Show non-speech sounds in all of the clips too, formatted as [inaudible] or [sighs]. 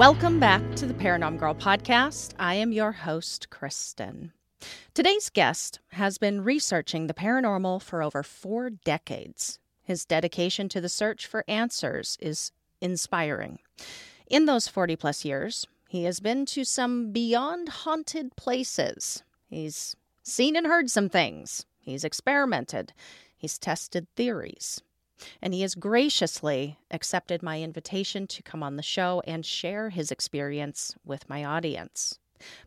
Welcome back to the Paranorm Girl podcast. I am your host, Kristen. Today's guest has been researching the paranormal for over four decades. His dedication to the search for answers is inspiring. In those 40 plus years, he has been to some beyond haunted places. He's seen and heard some things. He's experimented. He's tested theories. And he has graciously accepted my invitation to come on the show and share his experience with my audience.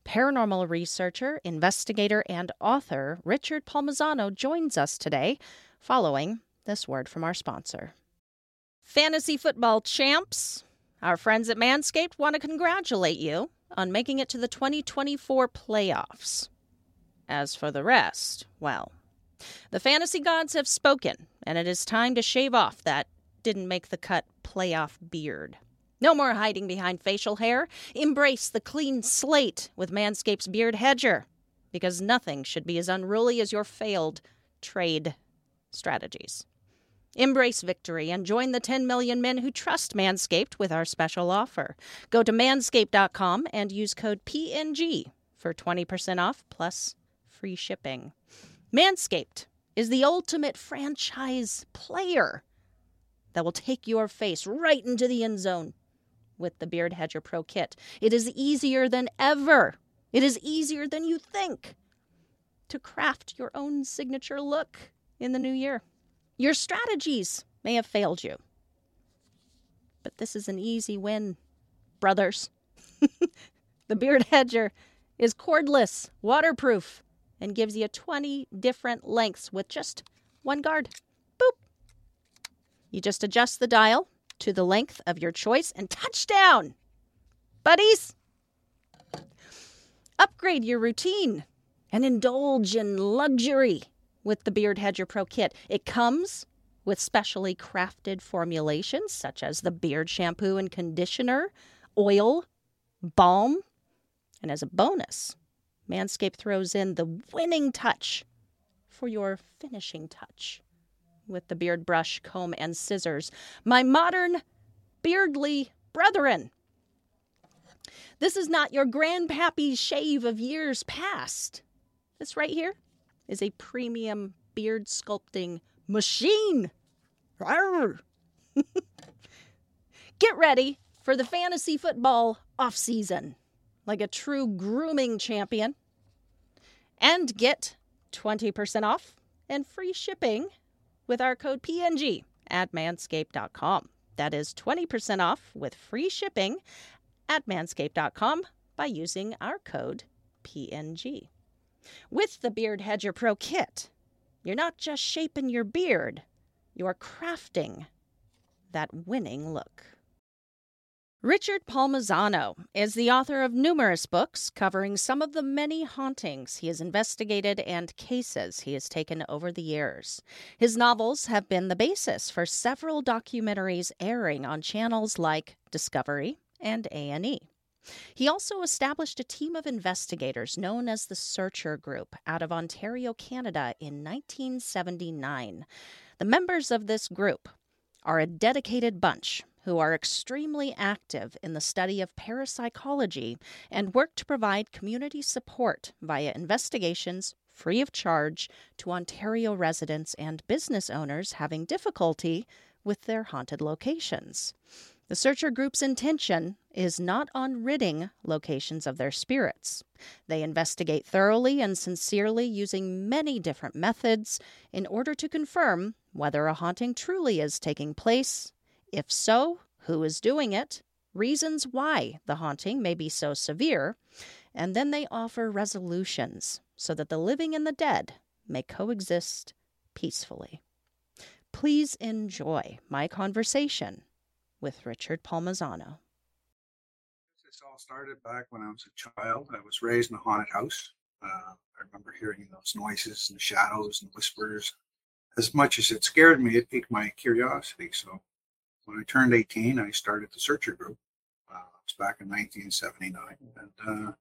Paranormal researcher, investigator, and author Richard Palmisano joins us today following this word from our sponsor. Fantasy football champs, our friends at Manscaped want to congratulate you on making it to the 2024 playoffs. As for the rest, well, the fantasy gods have spoken, and it is time to shave off that didn't make the cut playoff beard. No more hiding behind facial hair. Embrace the clean slate with Manscaped's Beard Hedger, because nothing should be as unruly as your failed trade strategies. Embrace victory and join the 10 million men who trust Manscaped with our special offer. Go to manscaped.com and use code PNG for 20% off plus free shipping. Manscaped is the ultimate franchise player that will take your face right into the end zone with the Beard Hedger Pro Kit. It is easier than ever. It is easier than you think to craft your own signature look in the new year. Your strategies may have failed you, but this is an easy win, brothers. [laughs] the Beard Hedger is cordless, waterproof, and gives you 20 different lengths with just one guard. Boop. You just adjust the dial to the length of your choice and touchdown. Buddies, upgrade your routine and indulge in luxury with the Beard Hedger Pro Kit. It comes with specially crafted formulations such as the beard shampoo and conditioner, oil, balm, and as a bonus, Manscaped throws in the winning touch for your finishing touch with the beard brush, comb, and scissors. My modern beardly brethren. This is not your grandpappy's shave of years past. This right here is a premium beard sculpting machine. [laughs] Get ready for the fantasy football off season like a true grooming champion. And get 20% off and free shipping with our code PNG at manscaped.com. That is 20% off with free shipping at manscaped.com by using our code PNG. With the Beard Hedger Pro Kit, you're not just shaping your beard, you're crafting that winning look. Richard Palmisano is the author of numerous books covering some of the many hauntings he has investigated and cases he has taken over the years. His novels have been the basis for several documentaries airing on channels like Discovery and A&E. He also established a team of investigators known as the Searcher Group out of Ontario, Canada in 1979. The members of this group are a dedicated bunch who are extremely active in the study of parapsychology and work to provide community support via investigations free of charge to Ontario residents and business owners having difficulty with their haunted locations. The searcher group's intention is not on ridding locations of their spirits. They investigate thoroughly and sincerely using many different methods in order to confirm whether a haunting truly is taking place if so, who is doing it? Reasons why the haunting may be so severe. And then they offer resolutions so that the living and the dead may coexist peacefully. Please enjoy my conversation with Richard Palmisano. This all started back when I was a child. I was raised in a haunted house. Uh, I remember hearing those noises and the shadows and whispers. As much as it scared me, it piqued my curiosity. So when I turned 18, I started the Searcher Group. Uh, it was back in 1979. And uh,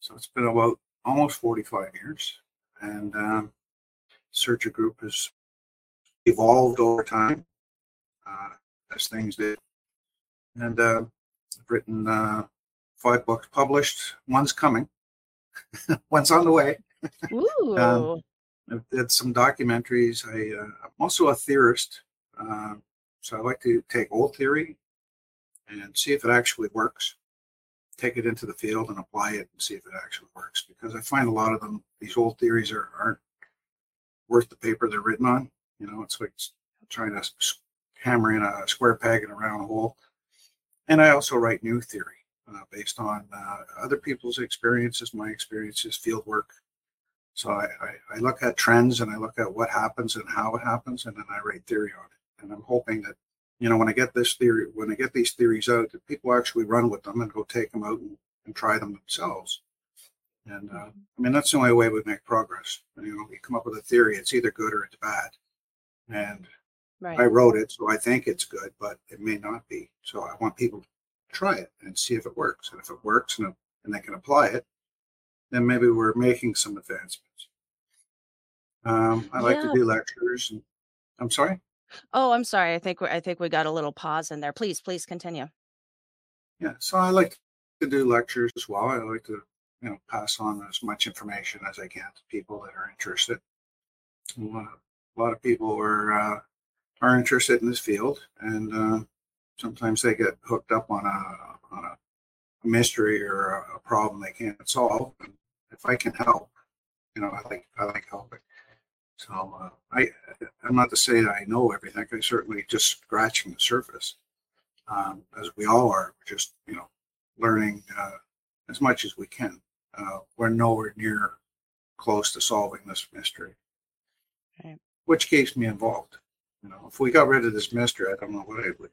so it's been about almost 45 years. And um, Searcher Group has evolved over time uh, as things did. And uh, I've written uh, five books published. One's coming. [laughs] One's on the way. [laughs] Ooh. Um, I've did some documentaries. I, uh, I'm also a theorist, uh, so I like to take old theory and see if it actually works. Take it into the field and apply it and see if it actually works. Because I find a lot of them, these old theories are aren't worth the paper they're written on. You know, it's like trying to hammer in a square peg in a round hole. And I also write new theory uh, based on uh, other people's experiences, my experiences, field work. So I, I, I, look at trends and I look at what happens and how it happens, and then I write theory on it. And I'm hoping that, you know, when I get this theory, when I get these theories out, that people actually run with them and go take them out and, and try them themselves. And uh, I mean, that's the only way we make progress. You know, we come up with a theory, it's either good or it's bad. And right. I wrote it, so I think it's good, but it may not be. So I want people to try it and see if it works. And if it works and, and they can apply it, then maybe we're making some advancements. Um, I like yeah. to do lectures. And, I'm sorry. Oh, I'm sorry. I think we, I think we got a little pause in there. Please, please continue. Yeah, so I like to do lectures as well. I like to you know pass on as much information as I can to people that are interested. A lot of people are uh, are interested in this field, and uh, sometimes they get hooked up on a on a mystery or a, problem they can't solve. And if I can help, you know, I like I like helping. So uh, I I'm not to say that I know everything. I'm certainly just scratching the surface, um, as we all are. Just you know learning uh, as much as we can. Uh, we're nowhere near close to solving this mystery, okay. which keeps me involved. You know, if we got rid of this mystery, I don't know what I would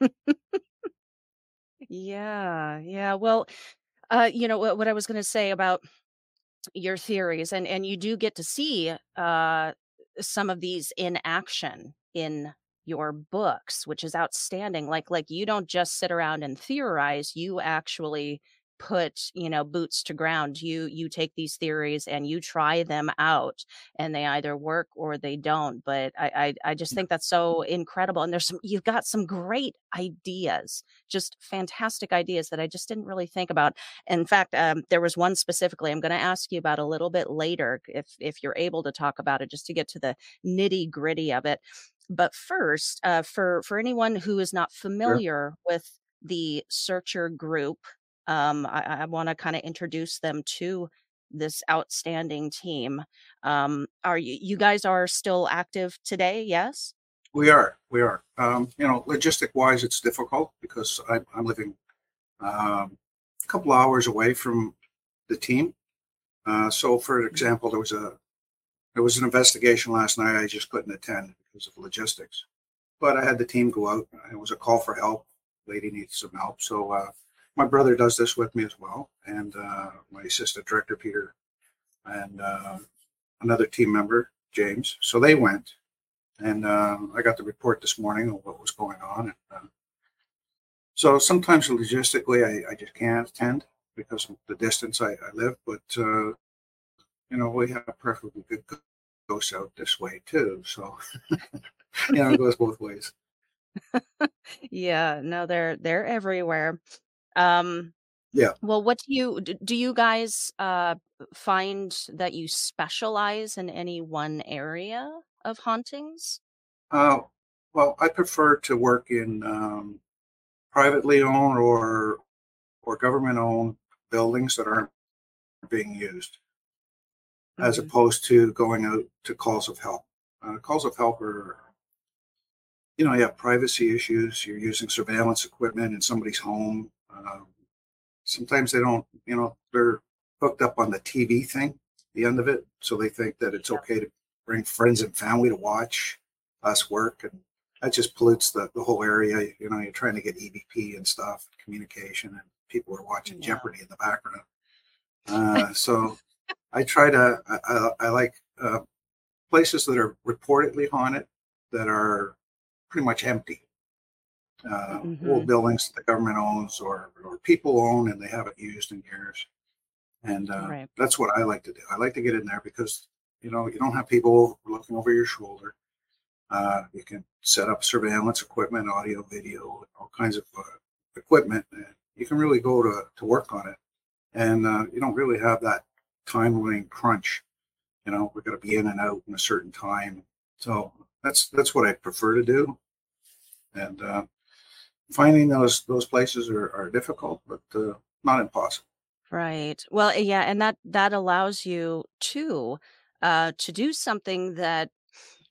do. [laughs] yeah, yeah. Well, uh, you know what, what I was going to say about your theories, and and you do get to see uh some of these in action in your books which is outstanding like like you don't just sit around and theorize you actually put you know boots to ground you you take these theories and you try them out and they either work or they don't but i i, I just think that's so incredible and there's some you've got some great ideas just fantastic ideas that i just didn't really think about. In fact um, there was one specifically i'm going to ask you about a little bit later if if you're able to talk about it just to get to the nitty gritty of it. But first uh, for for anyone who is not familiar sure. with the searcher group um, I, I want to kind of introduce them to this outstanding team. Um, are you, you guys are still active today? Yes. We are. We are. Um, you know, logistic wise, it's difficult because I, am living um, a couple hours away from the team. Uh, so, for mm-hmm. example, there was a there was an investigation last night. I just couldn't attend because of logistics, but I had the team go out. It was a call for help. Lady needs some help, so uh, my brother does this with me as well, and uh, my assistant director Peter, and uh, another team member James. So they went, and uh, I got the report this morning of what was going on. And, uh, so sometimes logistically, I, I, just can't attend because of the distance I, I live. But uh, you know, we have perfectly good ghosts out this way too. So [laughs] you know, it goes both ways. [laughs] yeah, no, they're they're everywhere. Um, Yeah. well, what do you do you guys uh find that you specialize in any one area of hauntings? Uh, well, I prefer to work in um, privately owned or or government owned buildings that aren't being used, as hmm opposed to going out to calls of help. Uh, calls of help are, you know, you have privacy issues. You're using surveillance equipment in somebody's home. Um, sometimes they don't, you know, they're hooked up on the TV thing, the end of it. So they think that it's okay to bring friends and family to watch us work. And that just pollutes the, the whole area. You know, you're trying to get EVP and stuff, communication, and people are watching yeah. Jeopardy in the background. Uh, so I try to, I, I, I like uh, places that are reportedly haunted that are pretty much empty uh, mm-hmm. old buildings that the government owns or, or people own and they haven't used in years. And uh, right. that's what I like to do. I like to get in there because, you know, you don't have people looking over your shoulder. Uh, you can set up surveillance equipment, audio, video, all kinds of uh, equipment. And you can really go to, to work on it. And uh, you don't really have that timeline crunch. You know, we're going to be in and out in a certain time. So that's that's what I prefer to do. And uh, finding those those places are, are difficult, but uh, not impossible. Right. Well, eh, yeah, and that that allows you to uh to do something that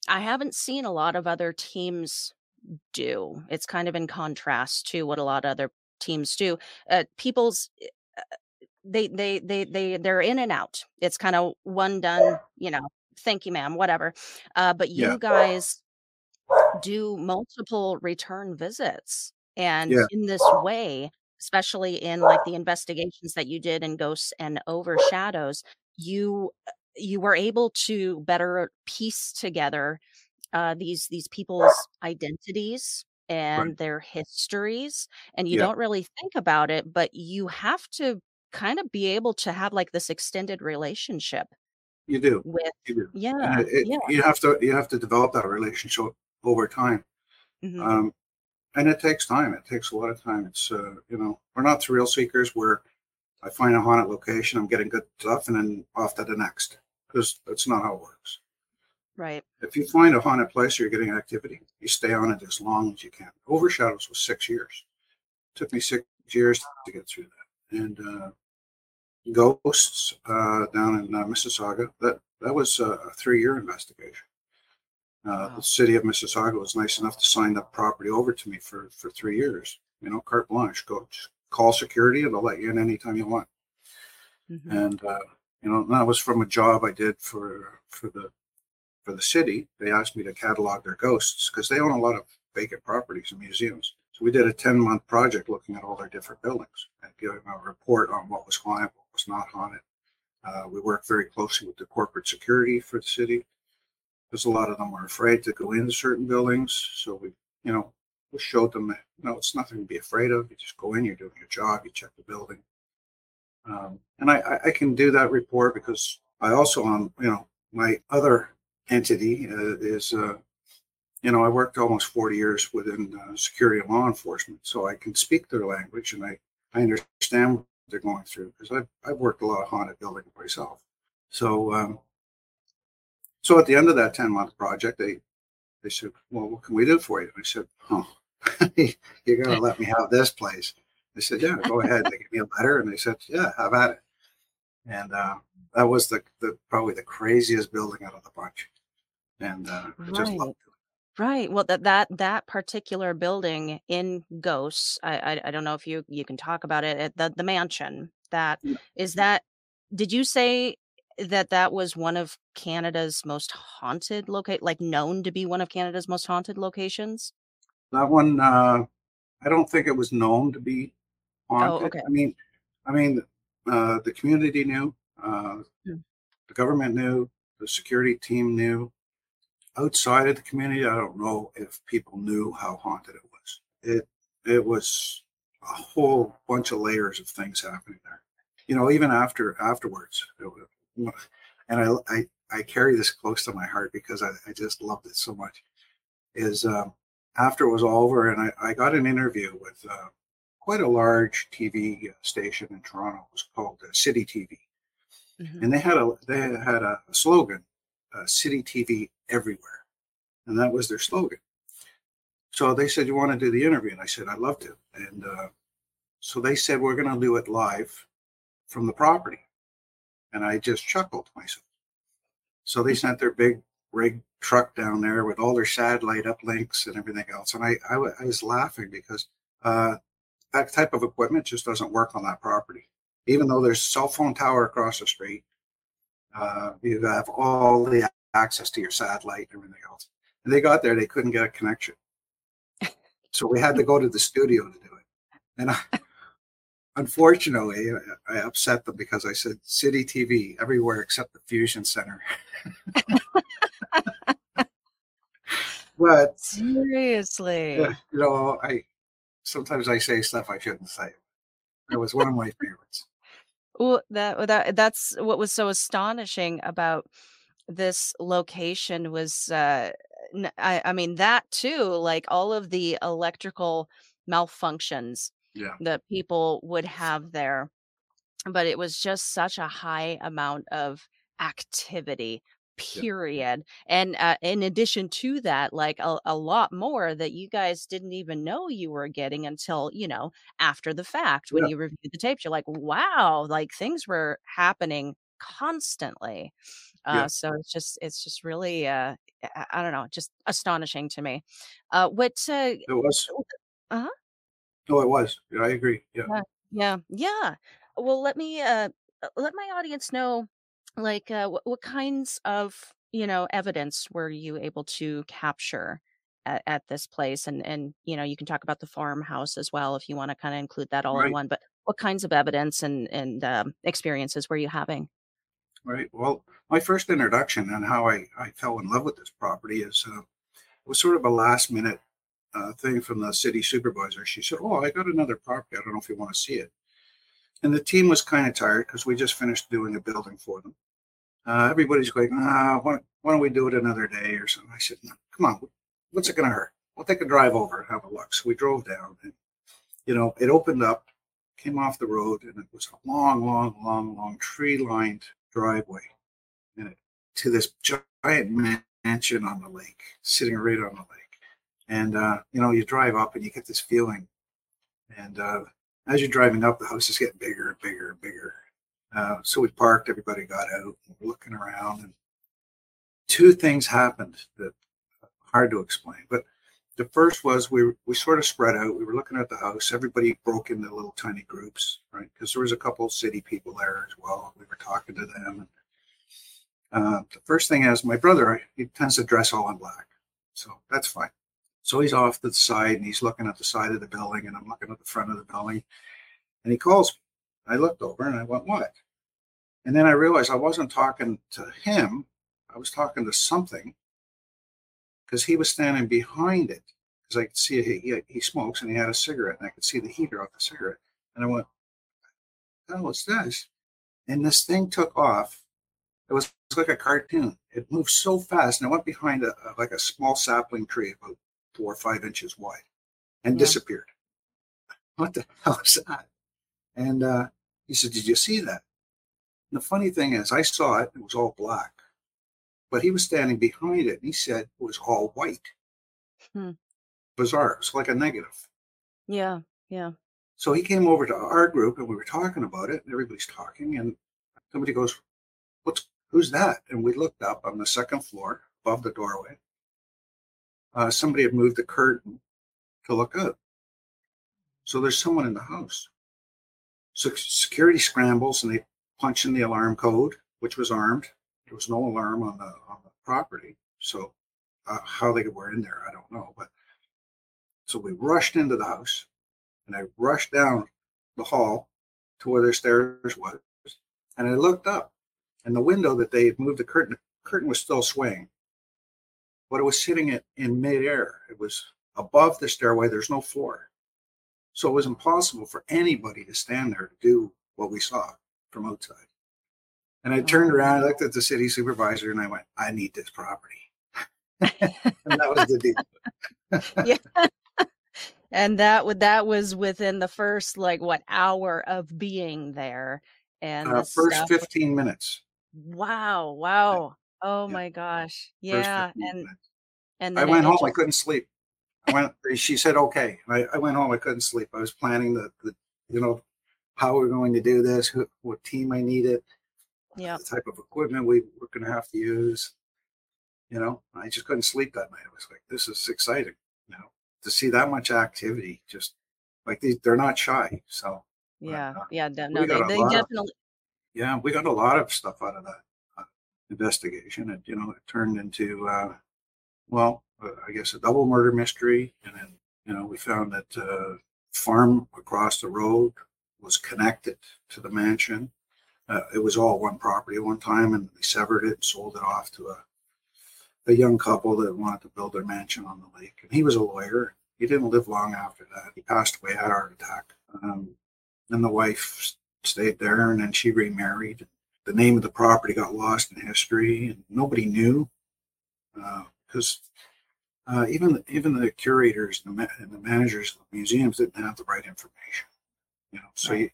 I haven't seen a lot of other teams do. It's kind of in contrast to what a lot of other teams do. Uh people's eh, uh, they they they they they're in and out. It's kind of one done, you know, thank you ma'am, whatever. Uh but Yeah, you guys do multiple return visits. And yeah, in this way, especially in like the investigations that you did in Ghosts and Overshadows, you uh, you were able to better piece together uh, these these people's identities right. and their histories, and you Yeah, don't really think about it, but you have to kind of be able to have like this extended relationship you do. with You do. Yeah, it, yeah. you have to you have to develop that relationship over time. hmm Um, and it takes time. It takes a lot of time. It's uh, you know, we're not thrill seekers where I find a haunted location, I'm getting good stuff, and then off to the next. Because that's not how it works. Right. If you find a haunted place you're getting activity, you stay on it as long as you can. Overshadows was six years. It took me six years to get through that. And uh, Ghosts uh, down in uh, Mississauga, that that was uh, a three-year investigation. Uh, the city of Mississauga was nice enough to sign the property over to me for for three years. You know, carte blanche. Go just call security, and they'll let you in anytime you want. hmm And uh, you know, that was from a job I did for for the for the city. They asked me to catalog their ghosts because they own a lot of vacant properties and museums. So we did a 10 month project looking at all their different buildings and giving them a report on what was haunted, what was not haunted. Uh, we worked very closely with the corporate security for the city because a lot of them are afraid to go into certain buildings. So we, you know, we showed them you it's nothing to be afraid of. You just go in, you're doing your job, you check the building. Um, and I, I can do that report because I also, on, you know, my other entity uh, is, uh, you know, I worked almost 40 years within uh, security and law enforcement. So I can speak their language and I, I understand what they're going through because I've, I've worked a lot of haunted buildings myself. So, um, so at the end of that 10 month project, they, they said, well, what can we do for you? I said, oh, you're going to let me have this place. They said, yeah, go ahead. They gave me a letter and they said, yeah, have at it. And uh, that was the, the probably the craziest building out of the bunch. And uh, I just Right. loved Right. Well, that that that particular building in Ghosts, I, I I don't know if you you can talk about it. at The the mansion that it. is that. Did you say that that was one of Canada's most haunted locate, like known to be one of Canada's most haunted locations? That one, uh, I don't think it was known to be Oh, haunted. okay. I mean, I mean, uh, the community knew, uh, Mm. the government knew, the security team knew. Outside of the community, I don't know if people knew how haunted it was. It it was a whole bunch of layers of things happening there. You know, even after afterwards, it and I I I carry this close to my heart because I, I just loved it so much. Is um, after it was all over, and I, I got an interview with uh, quite a large TV station in Toronto. It was called uh, City TV, hmm and they had a they had a, a slogan, uh, "City TV everywhere," and that was their slogan. So they said, "You want to do the interview?" And I said, "I'd love to." And uh, so they said, "We're going to do it live from the property," and I just chuckled to myself. So they sent their big rig truck down there with all their satellite uplinks and everything else, and I I, wa- I was laughing because. Uh, that type of equipment just doesn't work on that property. Even though there's a cell phone tower across the street, uh, you have all the access to your satellite and everything else. And they got there, they couldn't get a connection. So we had to go to the studio to do it. And I, unfortunately, I upset them because I said City TV everywhere except the Fusion Center. [laughs] But Seriously. you know, I sometimes I say stuff I shouldn't say. It was one of my favorites. Well, that that that's what was so astonishing about this location was uh I, I mean that too, like all of the electrical malfunctions Yeah. that people would have there. But it was just such a high amount of activity, Yeah. period. And uh, in addition to that, like a, a lot more that you guys didn't even know you were getting until, you know, after the fact when Yeah. you reviewed the tapes. You're like, wow, like things were happening constantly. Yeah. Uh, so it's just it's just really uh I, don't know, just astonishing to me. Uh what uh It was. uh-huh. No, it was. Yeah, I agree. Yeah. Yeah. Yeah. Yeah. Well, let me uh uh, let my audience know like uh what, what kinds of, you know, evidence were you able to capture at, at this place and and you know, you can talk about the farmhouse as well if you want to kind of include that all in Right. one, but what kinds of evidence and and um, experiences were you having? Right. Well, my first introduction and how I, I fell in love with this property is uh, was sort of a last minute uh, thing from the city supervisor. She said, "Oh, I got another property. I don't know if you want to see it." And the team was kind of tired because we just finished doing a building for them. Uh, everybody's going, "Ah, why, why don't we do it another day or something?" I said, no, "Come on, what's it going to hurt? We'll take a drive over and have a look." So we drove down, and you know, it opened up, came off the road, and it was a long, long, long, long tree-lined driveway, and it, to this giant mansion on the lake, sitting right on the lake. And uh, you know, you drive up and you get this feeling. And uh, as you're driving up, the house is getting bigger and bigger and bigger. Uh, so we parked. Everybody got out, we're looking around, and two things happened that hard to explain. But the first was we we sort of spread out. We were looking at the house. Everybody broke into little tiny groups, right? Because there was a couple city people there as well. We were talking to them. And, uh, the first thing is my brother. He tends to dress all in black, so that's fine. So he's off to the side and he's looking at the side of the building, and I'm looking at the front of the building. And he calls me. I looked over and I went, "What?" And then I realized I wasn't talking to him. I was talking to something because he was standing behind it because I could see he, he, smokes and he had a cigarette and I could see the heater off the cigarette. And I went, "What hell this?" And this thing took off. It was, it was like a cartoon. It moved so fast and it went behind a, a- like a small sapling tree about four or five inches wide and Yeah. disappeared. What the [laughs] hell is that? And uh, he said, "Did you see that?" And the funny thing is, I saw it. It was all black, but he was standing behind it. And he said it was all white. Hmm. Bizarre. It's like a negative. Yeah. Yeah. So he came over to our group and we were talking about it. And everybody's talking, and somebody goes, "What's who's that?" And we looked up on the second floor above the doorway. Uh, somebody had moved the curtain to look up. So there's someone in the house. So security scrambles and they punch in the alarm code, which was armed. There was no alarm on the on the property. So uh, how they were in there, I don't know. But so we rushed into the house, and I rushed down the hall to where their stairs was, and I looked up, and the window that they had moved the curtain the curtain was still swaying, but it was sitting in, in midair. It was above the stairway. There's no floor, so it was impossible for anybody to stand there to do what we saw from outside. And I turned around, I looked at the city supervisor, and I went, "I need this property." [laughs] and that was the deal. [laughs] yeah. and that would that was within the first like what hour of being there and Uh, the first stuff 15 minutes. wow wow oh my gosh yeah 15 and and I went home. I couldn't sleep. I went. She said, "Okay." I, I went home. I couldn't sleep. I was planning the, the you know, how we're going to do this, who, what team I needed, yeah the type of equipment we were going to have to use. You know, I just couldn't sleep that night. I was like, "This is exciting." You know, to see that much activity, just like these, they're not shy. So yeah uh, yeah no they, they lot of- definitely yeah, we got a lot of stuff out of that uh, investigation. It you know it turned into uh, well, uh, I guess a double murder mystery, and then you know we found that uh, farm across the road was connected to the mansion. Uh, it was all one property at one time, and they severed it and sold it off to a a young couple that wanted to build their mansion on the lake. And he was a lawyer. He didn't live long after that. He passed away, had a heart attack. Um, and the wife stayed there, and then she remarried. The name of the property got lost in history, and nobody knew because uh, even even the curators and the, and the, managers of the museums didn't have the right information. You know, so right. you,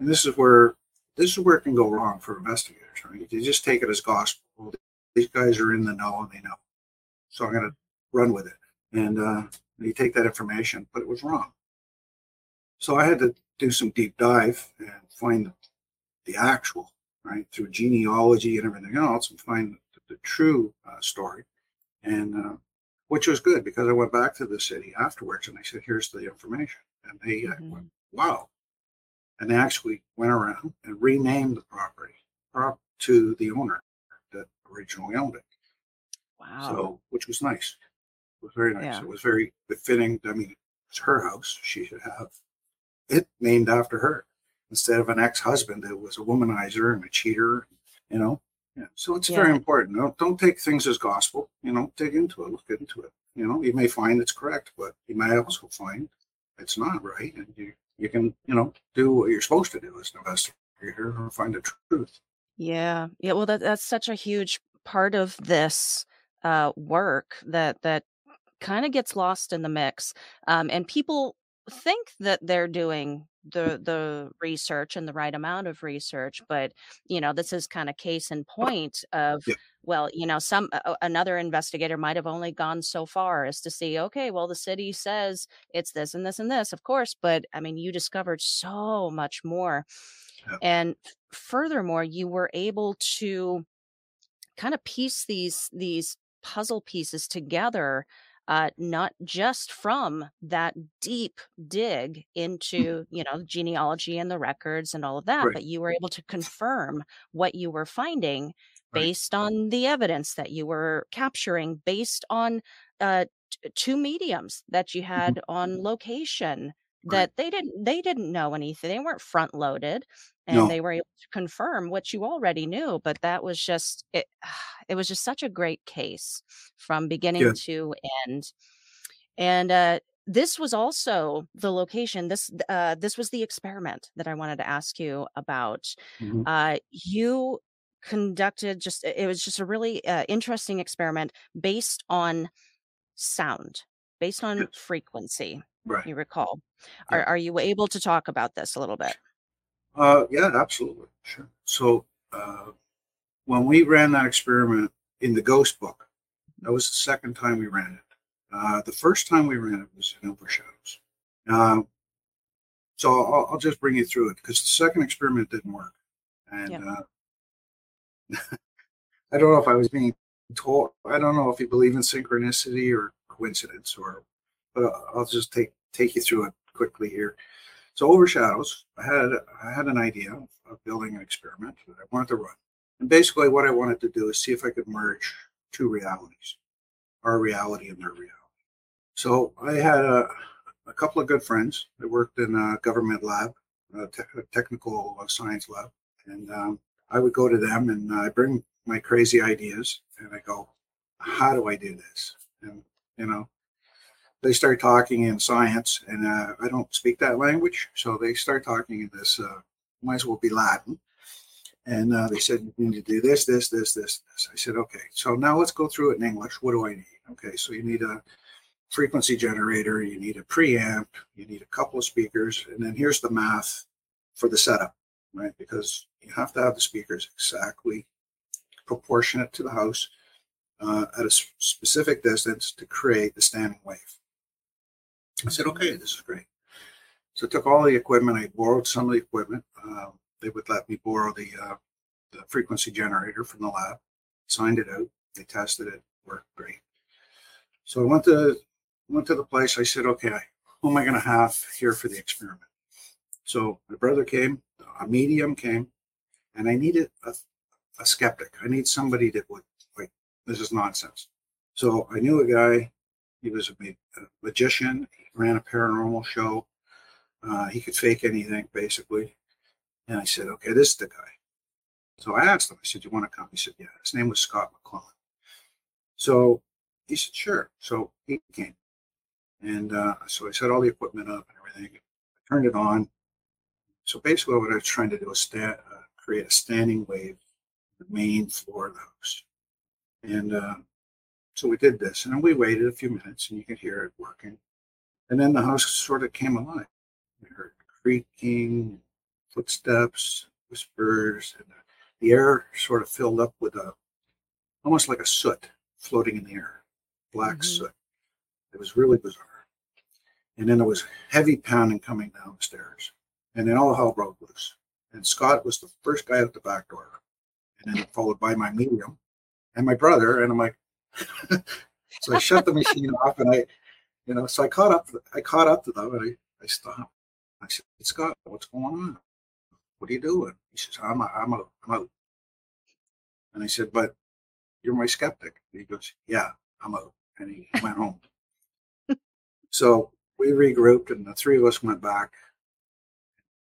and this is where this is where it can go wrong for investigators. Right? You just take it as gospel. These guys are in the know and they know, so I'm going to run with it. And uh, you take that information, but it was wrong. So I had to do some deep dive and find the, the actual right through genealogy and everything else, and find the, the true uh, story. And uh, which was good because I went back to the city afterwards and I said, "Here's the information," and they uh, mm-hmm. went, "Wow!" And they actually went around and renamed the property prop to the owner that originally owned it. Wow! So, which was nice. It was very nice. Yeah. It was very befitting. I mean, it's her house; she should have it named after her instead of an ex-husband that was a womanizer and a cheater. You know, yeah. So it's yeah. very important. Don't, don't take things as gospel. You know, dig into it, look into it. You know, you may find it's correct, but you may also find it's not right, and you you can you know do what you're supposed to do as an investigator or find the truth. Yeah, yeah. Well, that that's such a huge part of this uh, work that that kind of gets lost in the mix, um, and people think that they're doing the the research and the right amount of research but you know this is kind of case in point of yeah. well you know some uh, another investigator might have only gone so far as to see okay well the city says it's this and this and this of course but i mean you discovered so much more yeah. and furthermore you were able to kind of piece these these puzzle pieces together uh, not just from that deep dig mm. into you know genealogy and the records and all of that right. but you were able to confirm what you were finding based right. on the evidence that you were capturing based on uh, t- two mediums that you mm-hmm. had mm-hmm. on location that right. they didn't they didn't know anything they weren't front loaded and no. they were able to confirm what you already knew but that was just it [sighs] it was just such a great case from beginning to end and uh this was also the location this uh this was the experiment that i wanted to ask you about mm-hmm. uh you conducted just it was just a really uh, interesting experiment based on sound based on yes. frequency right you recall yeah. are, are you able to talk about this a little bit uh, yeah, absolutely. Sure. So uh, when we ran that experiment in the ghost book, that was the second time we ran it. Uh, the first time we ran it was in Overshadows. Uh, so I'll, I'll, just bring you through it because the second experiment didn't work. And yeah. uh, [laughs] I don't know if I was being told, I don't know if you believe in synchronicity or coincidence or, but I'll just take, take you through it quickly here. So overshadows, I had I had an idea of building an experiment that I wanted to run. And basically what I wanted to do is see if I could merge two realities, our reality and their reality. So I had a, a couple of good friends that worked in a government lab, a, te- a technical science lab. And um, I would go to them and I bring my crazy ideas and I go, how do I do this? And, you know, they start talking in science, and uh, I don't speak that language, so they start talking in this. Uh, might as well be Latin. And uh, they said, you need to do this, this, this, this, this. I said, okay. So now let's go through it in English. What do I need? Okay, so you need a frequency generator, you need a preamp, you need a couple of speakers, and then here's the math for the setup, right? Because you have to have the speakers exactly proportionate to the house uh, at a specific distance to create the standing wave. I said, okay, this is great. So I took all the equipment. I borrowed some of the equipment. Uh, they would let me borrow the, uh, the frequency generator from the lab. Signed it out. They tested it. Worked great. So I went to went to the place. I said, okay, who am I going to have here for the experiment? So my brother came. A medium came, and I needed a, a skeptic. I need somebody that would like this is nonsense. So I knew a guy. He was a, a magician ran a paranormal show. Uh, he could fake anything, basically. And I said, okay, this is the guy. So I asked him, I said, you want to come? He said, yeah. His name was Scott McClellan. So he said, sure. So he came. And uh, so I set all the equipment up and everything. I turned it on. So basically, what I was trying to do was sta- uh, create a standing wave the main floor of the house. And uh, So we did this, and then we waited a few minutes, and you could hear it working. And then the house sort of came alive. We heard creaking, footsteps, whispers, and the air sort of filled up with a almost like a soot floating in the air, black Mhm. soot. It was really bizarre. And then there was heavy pounding coming down the stairs. And then all the hell broke loose. And Scott was the first guy out the back door. And then followed by my medium and my brother. And I'm like, so I shut the machine off and I, you know, so I caught up, I caught up to them and I, I stopped. I said, Scott, what's going on? What are you doing? He says, I'm out, I'm out, I'm out. And I said, but you're my skeptic. He goes, yeah, I'm out. And he went home. [laughs] so we regrouped and the three of us went back.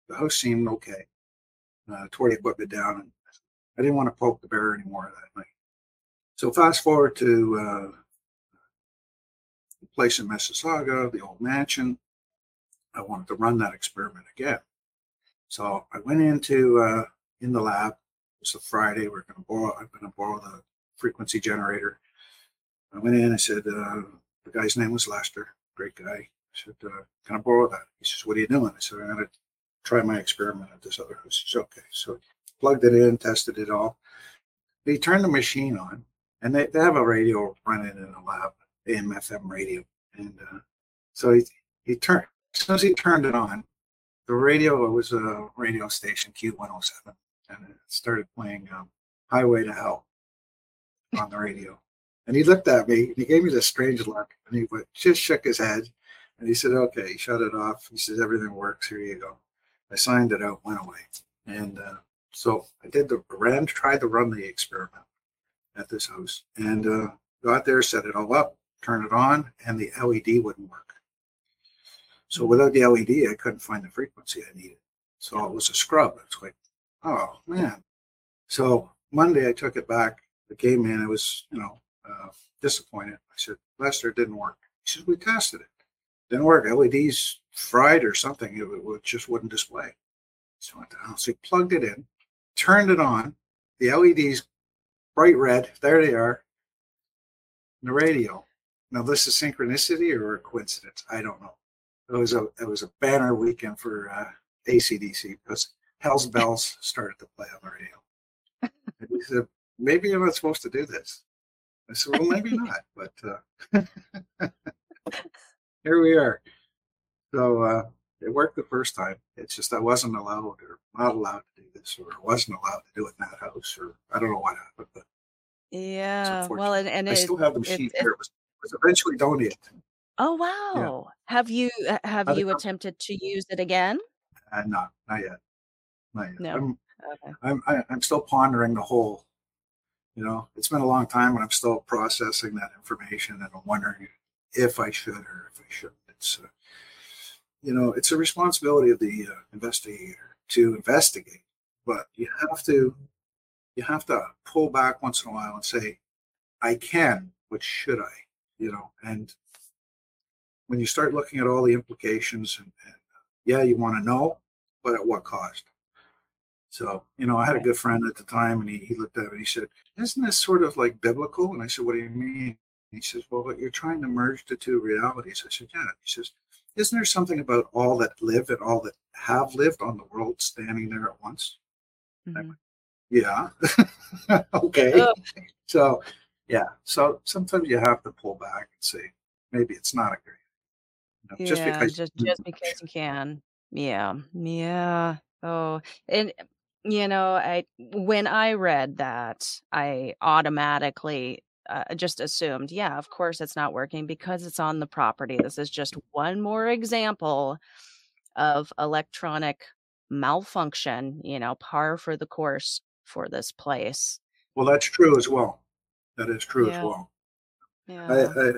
The house seemed okay. Uh, tore the equipment down and I didn't want to poke the bear anymore that night. So fast forward to uh, the place in Mississauga, the old mansion. I wanted to run that experiment again. So I went into uh, in the lab. It was a Friday. We're going to borrow. I'm going to borrow the frequency generator. I went in. I said uh, the guy's name was Lester. Great guy. I said, uh, "Can I borrow that?" He says, "What are you doing?" I said, "I'm going to try my experiment at this other house." He said, "Okay." So plugged it in, tested it all. He turned the machine on, and they, they have a radio running in the lab, AM FM radio, and uh, so he he turned as soon as he turned it on, the radio it was a radio station Q107, and it started playing um, "Highway to Hell" on the radio. And he looked at me and he gave me this strange look, and he went, just shook his head, and he said, "Okay." He shut it off. He says, "Everything works. Here you go." I signed it out, went away, and uh, so I did the ran tried to run the experiment at this house, and uh, got there, set it all up, turned it on, and the LED wouldn't work. So without the LED, I couldn't find the frequency I needed. So it was a scrub. It's like, oh man. So Monday I took it back. It came in. I was, you know, uh, disappointed. I said, Lester, it didn't work. He said, we tested it. Didn't work. LEDs fried or something. It, it just wouldn't display. So I went down. So he plugged it in, turned it on. The LEDs bright red. There they are. The radio. Now this is synchronicity or a coincidence. I don't know. It was a it was a banner weekend for uh, ACDC because Hell's Bells started to play on the radio. And he said, "Maybe I'm not supposed to do this." I said, "Well, maybe not." But uh, [laughs] here we are. So uh, it worked the first time. It's just I wasn't allowed or not allowed to do this, or wasn't allowed to do it in that house, or I don't know what happened. But Yeah. Well, and, and I it, still have the machine it, here. It was, it was eventually donated. oh Yeah. wow. Have you have you attempted to use it again? uh, no, not yet. Not yet. No. I'm Okay. I'm I, I'm still pondering the whole. You know, it's been a long time, and I'm still processing that information, and I'm wondering if I should or if I shouldn't. It's, uh, you know, it's a responsibility of the uh, investigator to investigate, but you have to, you have to pull back once in a while and say, I can, but should I? You know, and when you start looking at all the implications, and, and yeah, you want to know, but at what cost? So, you know, I had a good friend at the time and he, he looked at it and he said, Isn't this sort of like biblical? And I said, What do you mean? He says, Well, but you're trying to merge the two realities. I said, Yeah. He says, Isn't there something about all that live and all that have lived on the world standing there at once? Mhm. Yeah. [laughs] okay. Ugh. So, yeah. So sometimes you have to pull back and say, maybe it's not a great you know, just because just you- just because you can. Yeah. Yeah. Oh, and you know, I when I read that, I automatically uh, just assumed, yeah, of course it's not working because it's on the property. This is just one more example of electronic malfunction, you know, par for the course for this place. well, that's true as well. That is true Yeah. as well. I, Yeah.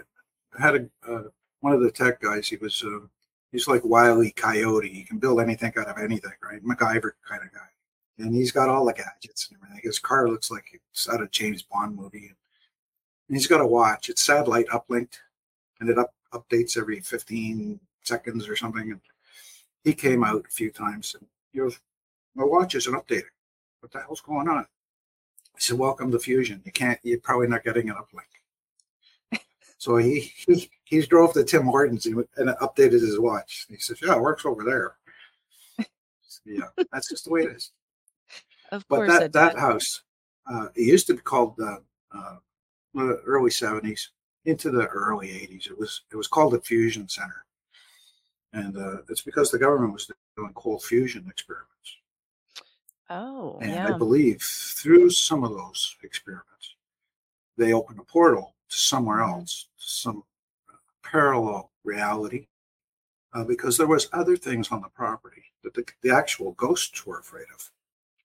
I had a uh, one of the tech guys. He was uh, he's like Wiley Coyote. He can build anything out of anything, right? MacGyver kind of guy. And he's got all the gadgets and everything. His car looks like it's out of James Bond movie. And he's got a watch. It's satellite uplinked, and it up, updates every 15 seconds or something. And he came out a few times and he goes, "My watch isn't updating. What the hell's going on?" I said, "Welcome to Fusion. You can't. You're probably not getting an uplink." So he he, he drove to Tim Hortons and, and updated his watch. He says, "Yeah, it works over there." yeah, that's just the way it is. Of But course, that that does. house, uh, it used to be called the uh, the early '70s into the early '80s. It was it was called the Fusion Center, and uh, it's because the government was doing cold fusion experiments. Oh, And yeah. I believe through some of those experiments, they opened a portal to somewhere else, to some parallel reality, uh, because there was other things on the property that the, the actual ghosts were afraid of.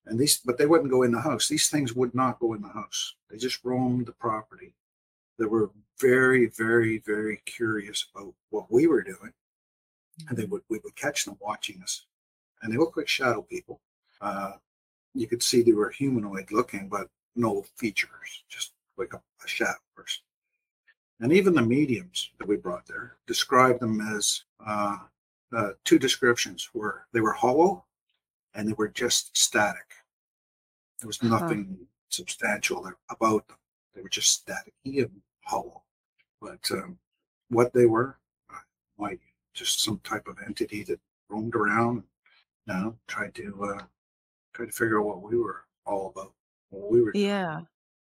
And these, but they wouldn't go in the house. These things would not go in the house. They just roamed the property. They were very, very, very curious about what we were doing, and they would we would catch them watching us. And they looked like shadow people. Uh, you could see they were humanoid looking, but no features, just like a, a shadow person. And even the mediums that we brought there described them as uh, uh, two descriptions were they were hollow and they were just static. There was Huh. nothing substantial there about them. They were just static and hollow. But um, what they were, uh, like just some type of entity that roamed around, you know, tried to uh, tried to figure out what we were all about, what we were doing. Yeah.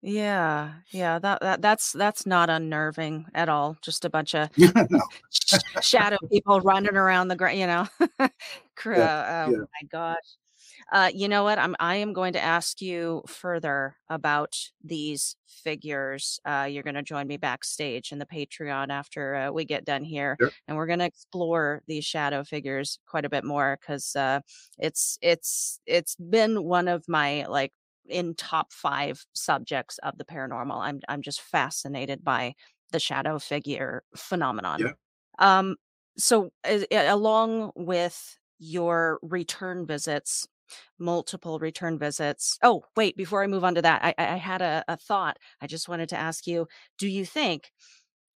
Yeah. Yeah. That, that that's that's not unnerving at all. Just a bunch of [laughs] shadow people running around the ground, you know. Cr- [laughs] yeah, uh, oh yeah, my gosh. Uh, you know what? I'm I am going to ask you further about these figures. Uh, you're going to join me backstage in the Patreon after uh, we get done here, sure. and we're going to explore these shadow figures quite a bit more because uh, it's it's it's been one of my like in top five subjects of the paranormal. I'm I'm just fascinated by the shadow figure phenomenon. Yeah. Um, so a- along with your return visits, multiple return visits. Oh, wait, before I move on to that, I, I had a, a thought. I just wanted to ask you, do you think,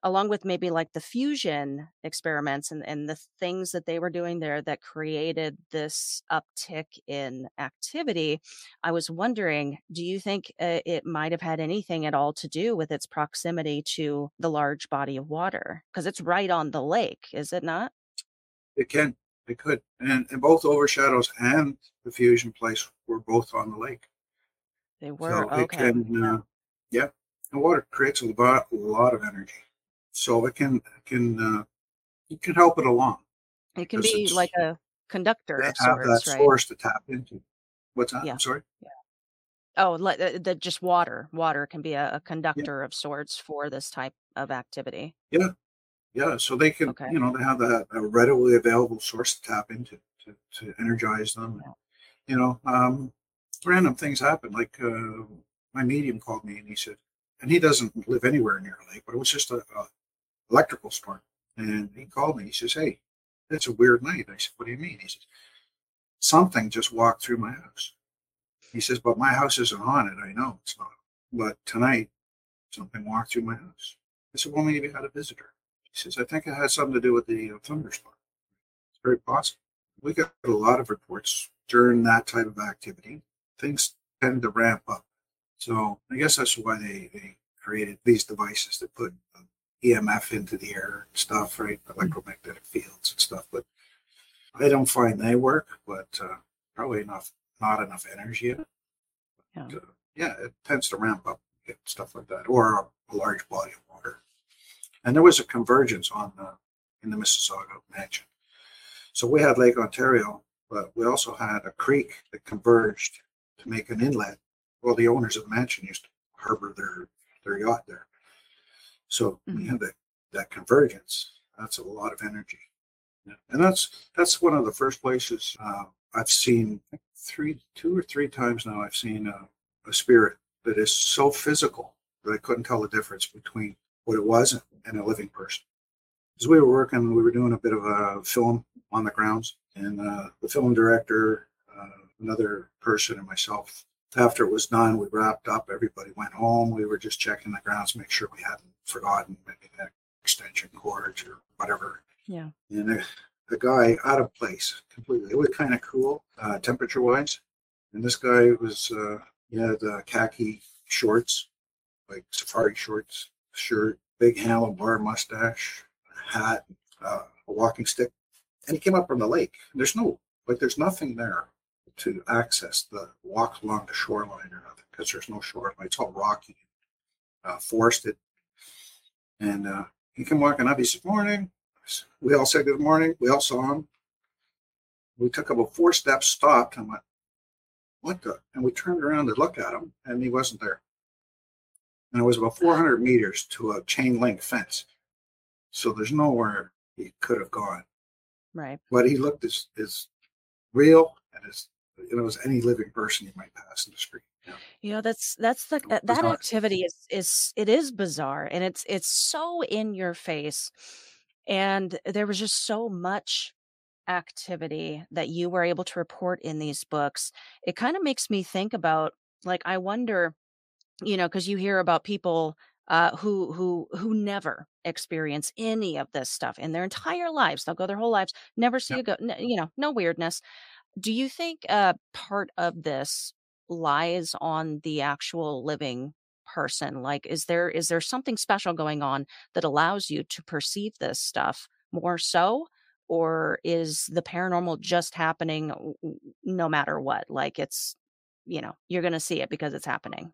along with maybe like the fusion experiments and, and the things that they were doing there that created this uptick in activity, I was wondering, do you think uh, it might have had anything at all to do with its proximity to the large body of water? Because it's right on the lake, is it not? It can, it could, and, and both overshadows and the fusion place were both on the lake, They were so it okay. can, uh, yeah, and water creates a lot, a lot of energy, so it can, it can, uh, it can help it along It can be like a conductor they of have that sorts, right? source to tap into. What's that? Yeah. I'm sorry. Yeah. Oh, like the, the just water. Water can be a, a Yeah, conductor of sorts for this type of activity. yeah, yeah. So they can, Okay. you know, they have that a readily available source to tap into to, to energize them. Yeah. You know, um, random things happen. Like uh, my medium called me and he said, and he doesn't live anywhere near a lake, but it was just a, a electrical storm. And he called me. He says, "Hey, it's a weird night." I said, "What do you mean?" He says, "Something just walked through my house." He says, "But my house isn't haunted. I know it's not. But tonight, something walked through my house." I said, "Well, maybe you had a visitor." He says, "I think it had something to do with the thunderstorm." It's very possible. We get a lot of reports during that type of activity. Things tend to ramp up. So I guess that's why they, they created these devices that put um, EMF into the air and stuff, right? Electromagnetic fields and stuff. But I don't find they work, but uh, probably enough, not enough energy it. Yeah. Uh, yeah, it tends to ramp up, stuff like that, or a large body of water. And there was a convergence on the in the Mississauga mansion. So we had Lake Ontario, but we also had a creek that converged to make an inlet. Well, the owners of the mansion used to harbor their their yacht there. So we Mhm. had that that convergence. That's a lot of energy, Yeah. and that's that's one of the first places uh, I've seen three, two or three times now. I've seen a, a spirit that is so physical that I couldn't tell the difference between what it was and a living person. As we were working, we were doing a bit of a film on the grounds, and uh, the film director, uh, another person, and myself. After it was done, we wrapped up. Everybody went home. We were just checking the grounds, make sure we hadn't forgotten maybe an extension cords or whatever. Yeah. And a, a guy out of place completely. It was kind of cool, uh, temperature wise. And this guy was, uh, he had uh, khaki shorts, like safari shorts, shirt, big handlebar mustache, hat, uh, a walking stick, and he came up from the lake. There's no like there's nothing there to access the walk along the shoreline or nothing because there's no shoreline. It's all rocky, uh, forested. And uh, he came walking up. He said, "Morning." We all said good morning. We all saw him. We took about four steps, stopped, and went, "What the?" And we turned around to look at him, and he wasn't there. And it was about 400 meters to a chain link fence. So there's nowhere he could have gone. Right. But he looked as, as real and as you know as any living person you might pass in the street. Yeah. You know, that's that's the uh, that activity is is it is bizarre and it's it's so in your face. And there was just so much activity that you were able to report in these books. It kind of makes me think about like I wonder, you know, because you hear about people uh who who who never experience any of this stuff in their entire lives. They'll go their whole lives, never see a go, n- you know, no weirdness. Do you think uh part of this lies on the actual living person? Like is there is there something special going on that allows you to perceive this stuff more so? Or is the paranormal just happening w- w- no matter what? Like it's, you know, you're going to see it because it's happening.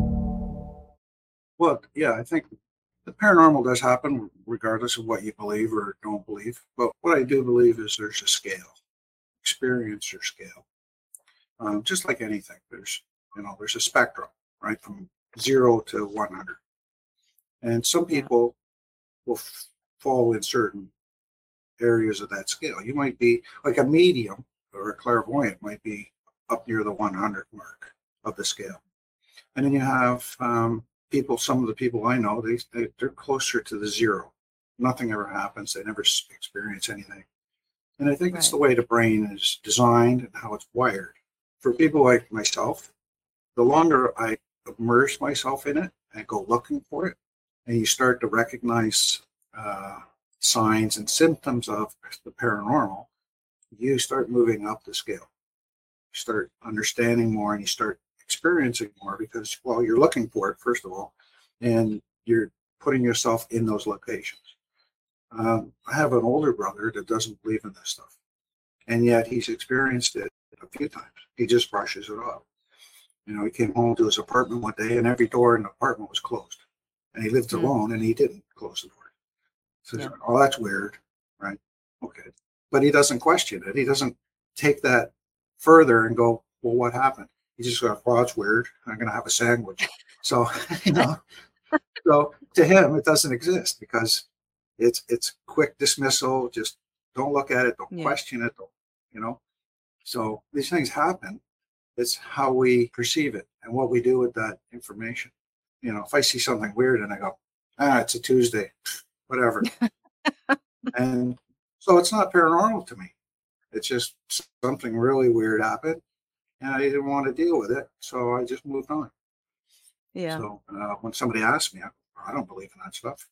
Well, yeah, I think the paranormal does happen regardless of what you believe or don't believe. But what I do believe is there's a scale, experience or scale. Um, just like anything, there's you know there's a spectrum, right, from zero to 100. And some people will f- fall in certain areas of that scale. You might be like a medium or a clairvoyant might be up near the 100 mark of the scale. And then you have um, people, some of the people I know, they, they, they're closer to the zero. Nothing ever happens. They never s- experience anything. And I think it's the way the brain is designed and how it's wired. For people like myself, the longer I immerse myself in it and go looking for it, and you start to recognize uh, signs and symptoms of the paranormal, you start moving up the scale. You start understanding more and you start experiencing more because, well, you're looking for it, first of all, and you're putting yourself in those locations. Um, I have an older brother that doesn't believe in this stuff, and yet he's experienced it a few times. He just brushes it off. You know, he came home to his apartment one day and every door in the apartment was closed. And he lived Mm. alone and he didn't close the door. So, Yeah. oh, that's weird. Right. Okay. But he doesn't question it. He doesn't take that further and go, well, what happened? He just goes, well, that's weird. I'm going to have a sandwich. So, [laughs] you know, so to him, it doesn't exist because it's, it's quick dismissal. Just don't look at it. Don't Yeah. question it. Don't, you know, so these things happen. It's how we perceive it and what we do with that information. You know, if I see something weird and I go, ah, it's a Tuesday, [laughs] whatever. [laughs] and so it's not paranormal to me. It's just something really weird happened and I didn't want to deal with it. So I just moved on. Yeah. So uh, when somebody asks me, I, I don't believe in that stuff.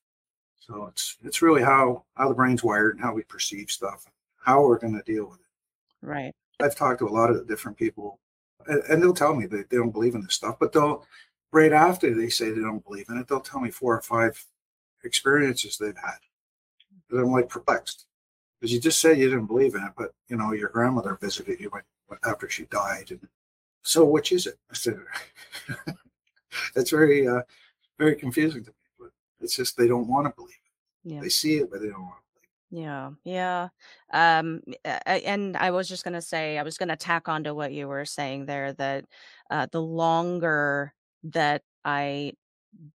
So it's it's really how how the brain's wired and how we perceive stuff, how we're going to deal with it. Right. I've talked to a lot of different people, and, and they'll tell me that they don't believe in this stuff, but they'll right after they say they don't believe in it, they'll tell me four or five experiences they've had. And I'm like perplexed because you just said you didn't believe in it, but you know your grandmother visited you when, after she died, and so which is it? I said [laughs] it's very uh, very confusing to me, but it's just they don't want to believe it. Yeah. They see it, but they don't want to. Yeah, yeah. Um, a- and I was just gonna say, I was gonna tack on to what you were saying there that uh, the longer that I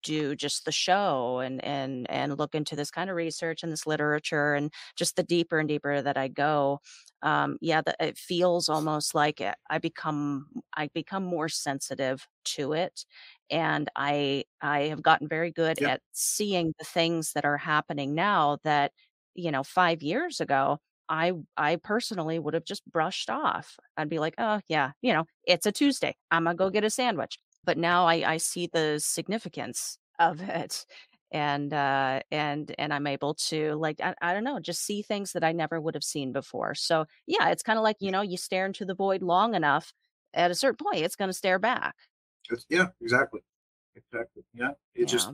do just the show and and and look into this kind of research and this literature and just the deeper and deeper that I go, um, yeah, that it feels almost like it, I become I become more sensitive to it, and I I have gotten very good Yep. at seeing the things that are happening now that you know five years ago. I I personally would have just brushed off. I'd be like, "Oh, yeah, you know, it's a Tuesday. Imma go get a sandwich." But now I I see the significance of it, and, uh, and and I'm able to, like, I I don't know, just see things that I never would have seen before. So, yeah, it's kinda like, you know, you stare into the void long enough, at a certain point, it's gonna stare back. It's, yeah, exactly. Exactly. Yeah. It just,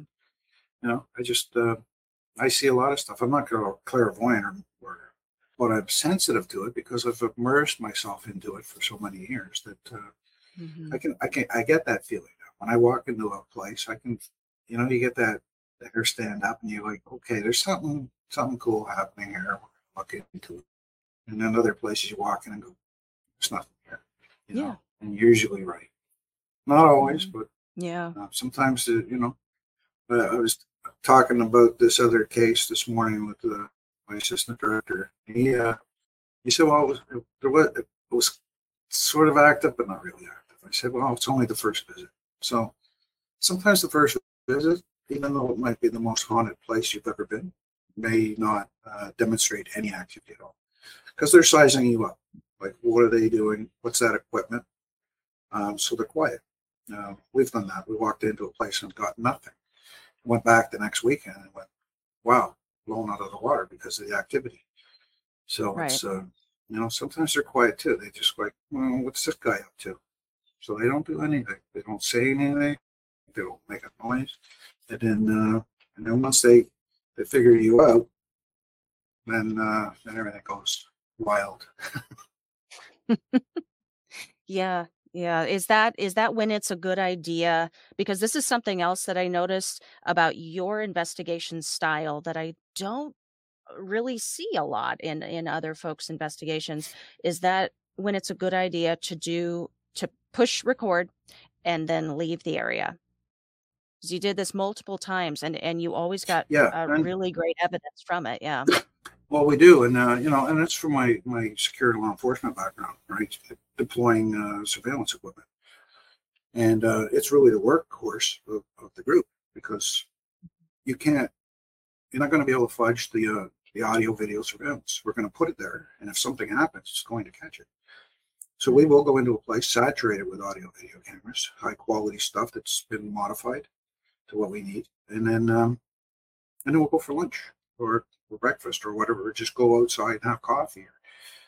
you know, I just, uh, I see a lot of stuff. I'm not cla- clairvoyant or, or, but I'm sensitive to it because I've immersed myself into it for so many years that uh, I Mhm. can, I can, I get that feeling. When I walk into a place, I can, you know, you get that, the hair stand up and you're like, okay, there's something, something cool happening here. Look into it. And then other places you walk in and go, there's nothing here, you Yeah. know, and usually right. Not always, Mhm. but Yeah. uh, sometimes, uh, you know, uh, I was talking about this other case this morning with uh, my assistant director. He uh, he said, "Well, it was, it, there was it was sort of active, but not really active." I said, "Well, it's only the first visit." So sometimes the first visit, even though it might be the most haunted place you've ever been, may not uh, demonstrate any activity at all because they're sizing you up. Like, what are they doing? What's that equipment? Um, so they're quiet. Uh, we've done that. We walked into a place and got nothing. Went back the next weekend and went, wow, blown out of the water because of the activity. So Right. it's, uh, you know, sometimes they're quiet too. They just like, well, what's this guy up to? So they don't do anything. They don't say anything. They don't make a noise. And then, uh, and then once they they figure you out, then uh, then everything goes wild. [laughs] Yeah, yeah. Is that is that when it's a good idea? Because this is something else that I noticed about your investigation style that I don't really see a lot in in other folks' investigations. Is that when it's a good idea to do push record and then leave the area? you did this multiple times and and you always got Yeah, uh, really great evidence from it. Yeah. Well, we do, and uh, you know, and that's from my my security law enforcement background, right? Deploying uh, surveillance equipment, and uh, it's really the workhorse of, of the group because you can't, you're not going to be able to fudge the uh, the audio video surveillance. We're going to put it there, and if something happens, it's going to catch it. So we will go into a place saturated with audio video cameras, high quality stuff that's been modified to what we need, and then um, and then we'll go for lunch or, or breakfast or whatever, or just go outside and have coffee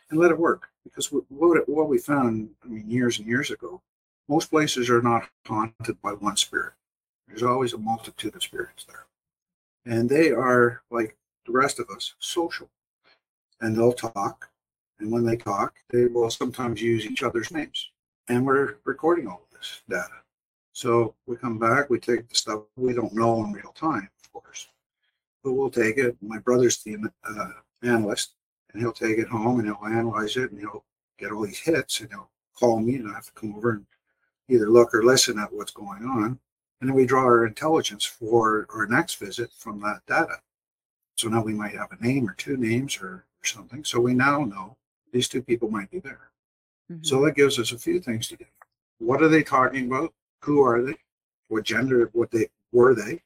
and let it work. Because what, what what we found, I mean, years and years ago, most places are not haunted by one spirit. There's always a multitude of spirits there, and they are like the rest of us, social, and they'll talk. And when they talk, they will sometimes use each other's names, and we're recording all this data. So we come back, we take the stuff we don't know in real time, of course, but we'll take it. My brother's the uh, analyst, and he'll take it home and he'll analyze it and he'll get all these hits and he'll call me and I have to come over and either look or listen at what's going on. And then we draw our intelligence for our next visit from that data. So now we might have a name or two names or, or something. So we now know these two people might be there. Mhm. So that gives us a few things to do. What are they talking about? Who are they? What gender? What they were they?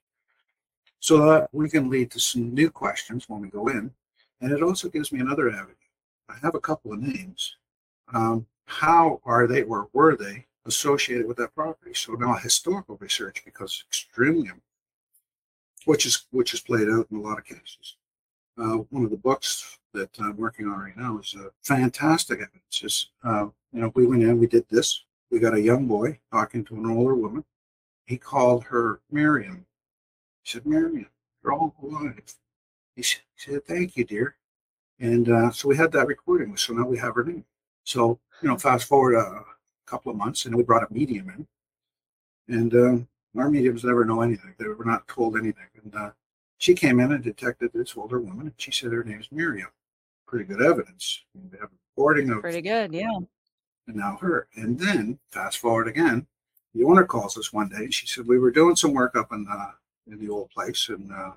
So that we can lead to some new questions when we go in, and it also gives me another avenue. I have a couple of names. Um, how are they or were they associated with that property? So now historical research becomes extremely important, which is which is played out in a lot of cases. Uh, one of the books that I'm working on right now is uh, fantastic evidence. Is uh, you know we went in, we did this. We got a young boy talking to an older woman. He called her Miriam. He said, Miriam, you're all alive. He he said, Thank you, dear. And uh, so we had that recording. So now we have her name. So, you know, fast forward a couple of months and we brought a medium in. And um, our mediums never know anything. They were not told anything. And uh, she came in and detected this older woman. And she said her name's Miriam. Pretty good evidence. We have a recording of Pretty good. Yeah. and now her. And then fast forward again, the owner calls us one day. And She said we were doing some work up in the in the old place, and uh,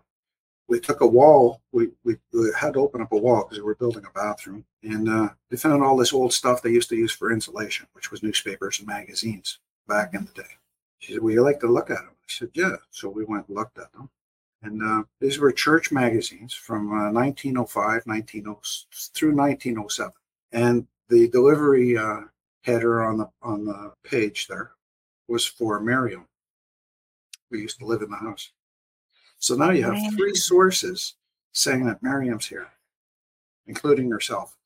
we took a wall. We, we, we had to open up a wall because we were building a bathroom, and uh, they found all this old stuff they used to use for insulation, which was newspapers and magazines back in the day. She said, "Would you like to look at them?" I said, "Yeah." So we went and looked at them, and uh, these were church magazines from uh, 1905, 1900 through 1907, and the delivery uh, header on the on the page there was for Miriam. We used to live in the house. So now you have three sources saying that Miriam's here, including herself.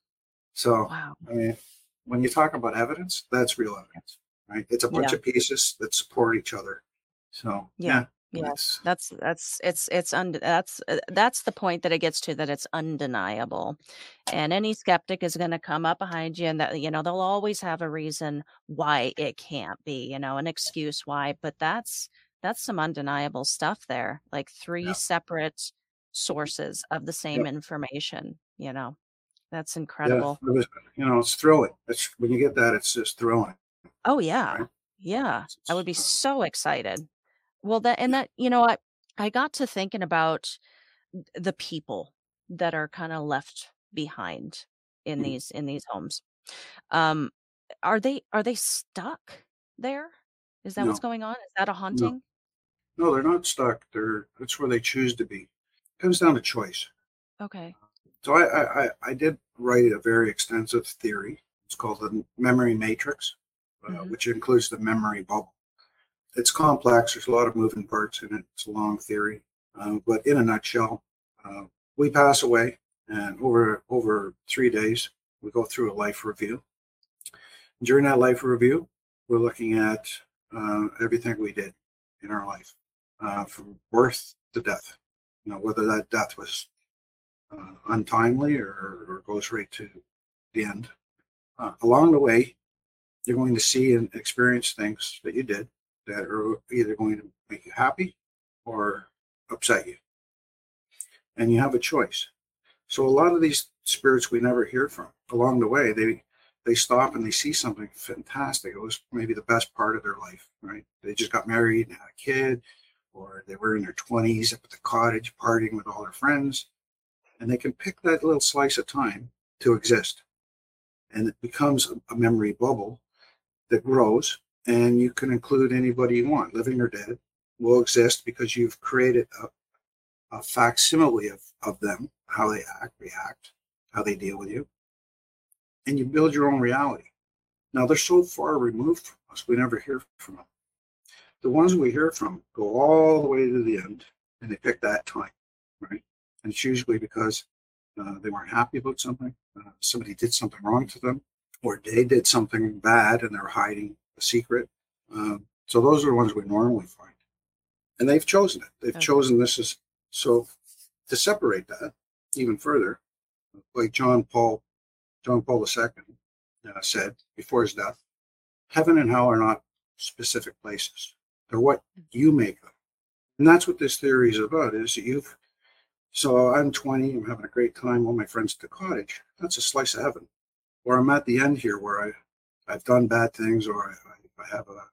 So Wow. I mean, when you talk about evidence, that's real evidence, right? It's a bunch Yeah. of pieces that support each other. So Yeah. yeah, Yeah. it's- That's that's it's it's und- that's uh, that's the point that it gets to that it's undeniable, and any skeptic is going to come up behind you, and that you know they'll always have a reason why it can't be, you know, an excuse why. But that's that's some undeniable stuff there, like three Yeah. separate sources of the same Yep. information. You know, that's yeah, incredible. it was, you know, it's thrilling. It's when you get that, it's just thrilling. Oh yeah. Right. Yeah. I would be uh, so excited. Well, that and that, you know, I I got to thinking about the people that are kind of left behind in Mhm. these in these homes. Um are they are they stuck there? Is that what's going on? Is that a haunting? no, they're not stuck. They're that's where they choose to be. It comes down to choice. Okay. So I, I, I did write a very extensive theory. It's called the memory matrix, uh, Mhm. which includes the memory bubble. It's complex. There's a lot of moving parts in it. It's a long theory, um, but in a nutshell, uh, we pass away, and over over three days, we go through a life review. During that life review, we're looking at uh, everything we did in our life, uh, from birth to death. You know, whether that death was uh, untimely or, or goes right to the end. Uh, along the way, you're going to see and experience things that you did that are either going to make you happy or upset you. And you have a choice. So a lot of these spirits we never hear from along the way, they they stop and they see something fantastic. It was maybe the best part of their life, right? They just got married and had a kid, or they were in their 20s up at the cottage partying with all their friends and they can pick that little slice of time to exist. And it becomes a- a memory bubble that grows, and you can include anybody you want, living or dead, will exist because you've created a, a facsimile of, of them, how they act, react, how they deal with you, and you build your own reality. Now, they're so far removed from us, we never hear from them. The ones we hear from go all the way to the end, and they pick that time, right? And it's usually because uh, they weren't happy about something, uh, somebody did something wrong to them, or they did something bad and they're hiding a secret. Um, so those are the ones we normally find. And they've chosen it. They've Okay. chosen this as so to separate that even further, like John Paul, John Paul II uh, said before his death, heaven and hell are not specific places. They're what you make them. And that's what this theory is about, is that you've so I'm 20, I'm having a great time, all my friends at the cottage. That's a slice of heaven. Or I'm at the end here where I, I've done bad things or I, I, have a,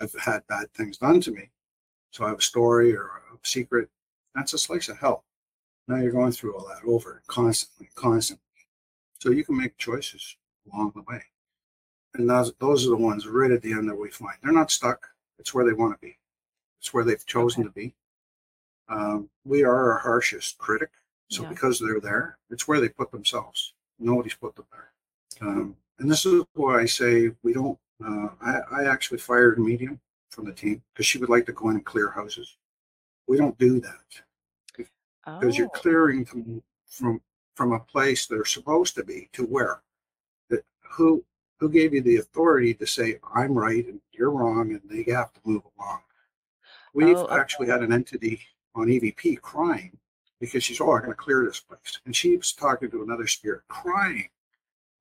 I've had bad things done to me. So I have a story or a secret. That's a slice of hell. Now you're going through all that over constantly, constantly. So you can make choices along the way. And those, those are the ones right at the end that we find. They're not stuck. It's where they want to be. It's where they've chosen Okay. to be. Um, we are our harshest critic. So Yeah. because they're there, it's where they put themselves. Nobody's put them there. Um, and this is why I say we don't. Uh, I, I actually fired a medium from the team because she would like to go in and clear houses. We don't do that because you're Oh, clearing them from from a place they're supposed to be to where. That who who gave you the authority to say I'm right and you're wrong and they have to move along? We've Oh, actually had an entity on EVP crying because she's, oh, I'm going to clear this place. And she was talking to another spirit crying,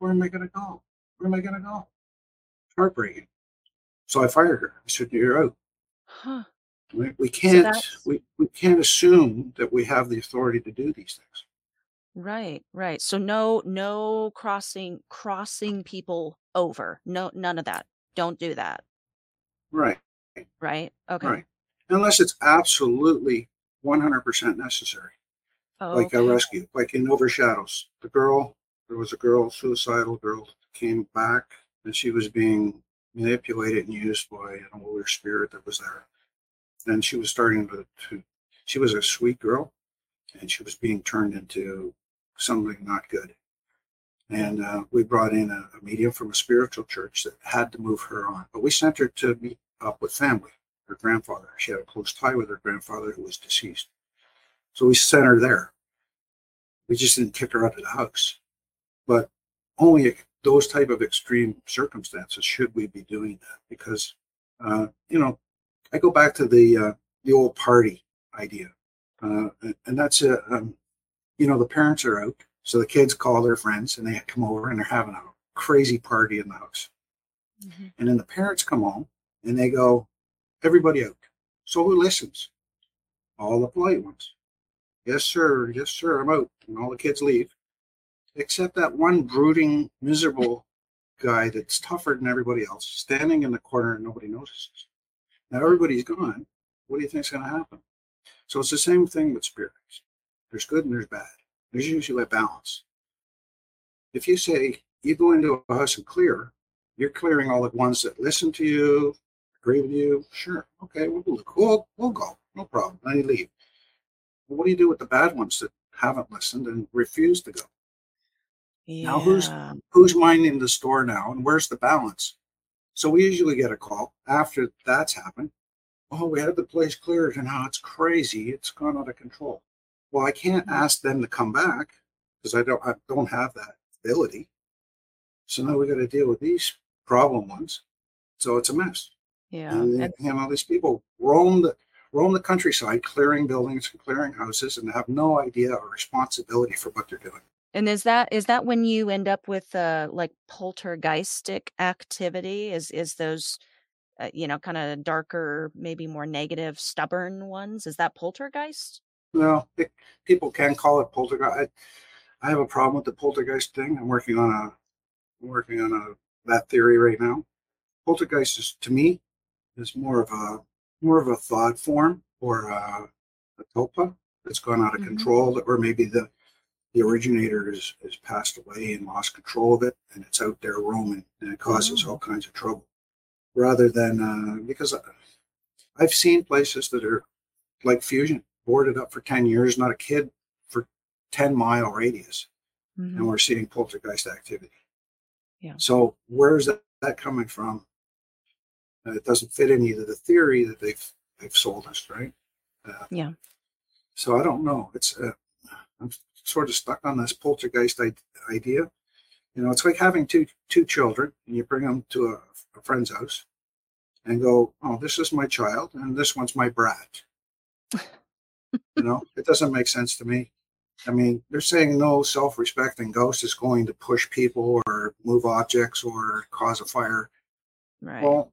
where am I going to go? Where am I going to go? Heartbreaking. So I fired her. I said, you're out. huh. We, we can't, that's- we, we can't assume that we have the authority to do these things. Right, right. So no no crossing crossing people over. No none of that. Don't do that. Right. Right. Okay. Right. Unless it's absolutely 100% necessary, like a rescue, like in Overshadows. The girl, there was a girl, suicidal girl, came back and she was being manipulated and used by an older spirit that was there. And she was starting to, to she was a sweet girl and she was being turned into something not good. And uh, we brought in a, a medium from a spiritual church that had to move her on. But we sent her to meet up with family, her grandfather. She had a close tie with her grandfather who was deceased. So we sent her there. We just didn't kick her out of the house. But only those type of extreme circumstances should we be doing that because, uh, you know, I go back to the uh, the old party idea, uh, and, and that's a, um, you know, the parents are out, so the kids call their friends and they come over and they're having a crazy party in the house, Mhm. and then the parents come home and they go, everybody out. So who listens? All the polite ones. Yes, sir. Yes, sir. I'm out. And all the kids leave, except that one brooding, miserable guy that's tougher than everybody else, standing in the corner and nobody notices. Now everybody's gone. What do you think's going to happen? So it's the same thing with spirits. There's good and there's bad. There's usually a balance. If you say you go into a house and clear, you're clearing all the ones that listen to you, agree with you. Sure, okay, we'll. We'll, we'll go. No problem. Then you leave. What do you do with the bad ones that haven't listened and refuse to go? Now who's- who's minding the store now and where's the balance? So we usually get a call after that's happened. Oh we had the place cleared and now it's crazy it's gone out of control. Well i can't mm-hmm. ask them to come back because i don't i don't have that ability. So now we got to deal with these problem ones. So it's a mess. Yeah. and, And- you know these people roam the roam the countryside clearing buildings and clearing houses and have no idea or responsibility for what they're doing And is that is that when you end up with uh like poltergeistic activity? Is is those uh, you know kind of darker, maybe more negative, stubborn ones? Is that poltergeist? No, it, people can call it poltergeist. I, I have a problem with the poltergeist thing. I'm working on a, I'm working on a that theory right now. Poltergeist is to me is more of a more of a thought form or a, a tulpa that's gone out of Mhm. control, or maybe the the originator is has passed away and lost control of it, and it's out there roaming, and it causes Oh. all kinds of trouble. Rather than uh, because I've seen places that are like Fusion, boarded up for 10 years, not a kid for 10 mile radius, Mhm. and we're seeing poltergeist activity. Yeah. So where's that, that coming from? Uh, it doesn't fit any of the theory that they've they've sold us, right? Uh, Yeah. So I don't know. It's uh, I'm sort of stuck on this poltergeist idea. You know, it's like having two two children, and you bring them to a, a friend's house, and go, "Oh, this is my child, and this one's my brat." [laughs] you know, it doesn't make sense to me. I mean, they're saying no self-respecting ghost is going to push people or move objects or cause a fire. Right. Well,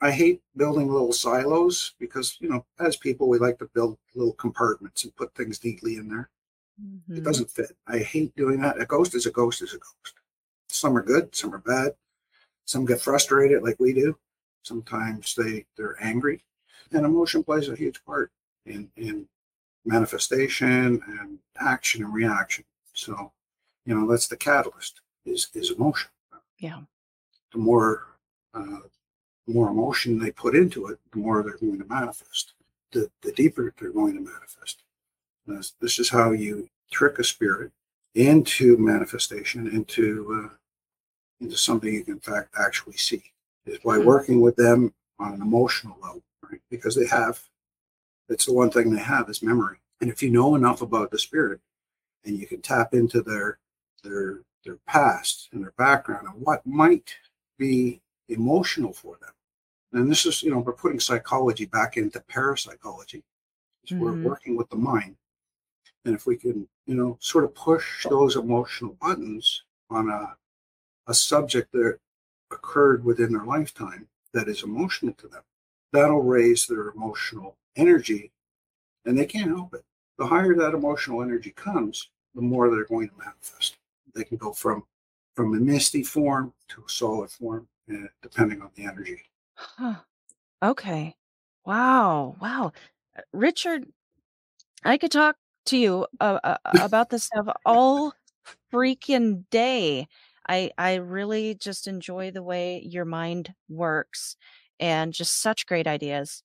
I hate building little silos because, you know, as people, we like to build little compartments and put things neatly in there. It Mhm. doesn't fit. I hate doing that. A ghost is a ghost is a ghost. Some are good, some are bad. Some get frustrated like we do. Sometimes they they're angry. And emotion plays a huge part in in manifestation and action and reaction. So, you know, that's the catalyst is is emotion. Yeah. The more uh, the more emotion they put into it, the more they're going to manifest. The the deeper they're going to manifest. This, this is how you trick a spirit into manifestation, into uh, into something you can in fact actually see. Is by Hmm. working with them on an emotional level, right? Because they have, it's the one thing they have is memory. And if you know enough about the spirit, and you can tap into their their their past and their background and what might be emotional for them. And this is, you know, we're putting psychology back into parapsychology. So We're Mhm. working with the mind. And if we can, you know, sort of push those emotional buttons on a, a subject that occurred within their lifetime that is emotional to them, that'll raise their emotional energy and they can't help it. The higher that emotional energy comes, the more they're going to manifest. They can go from from a misty form to a solid form, uh, depending on the energy. Huh. Okay. Wow. Wow. Richard, I could talk to you uh, uh, about this stuff all freaking day. I I really just enjoy the way your mind works and just such great ideas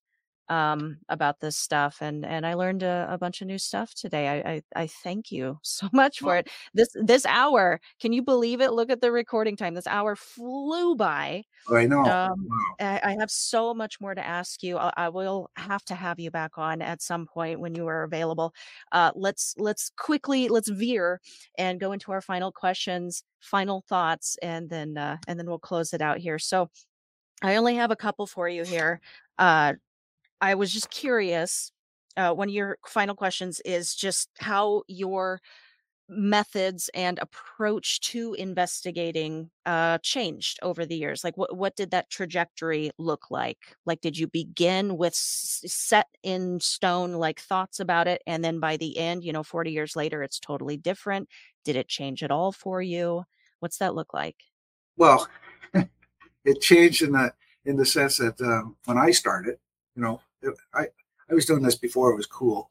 um, about this stuff, and and I learned a, a bunch of new stuff today. I, I I thank you [laughs] so much for it. This this hour, can you believe it? Look at the recording time. This hour flew by. I know. Um, Wow. I, I have so much more to ask you. I, I will have to have you back on at some point when you are available. Uh, let's let's quickly let's veer and go into our final questions, final thoughts, and then uh, and then we'll close it out here. So I only have a couple for you here. Uh, I was just curious. Uh, one of your final questions is just how your methods and approach to investigating uh, changed over the years. Like, what what did that trajectory look like? Like, did you begin with s- set in stone like thoughts about it, and then by the end, you know, forty years later, it's totally different? Did it change at all for you? What's that look like? Well, [laughs] it changed in the in the sense that um, when I started, you know, I I was doing this before it was cool,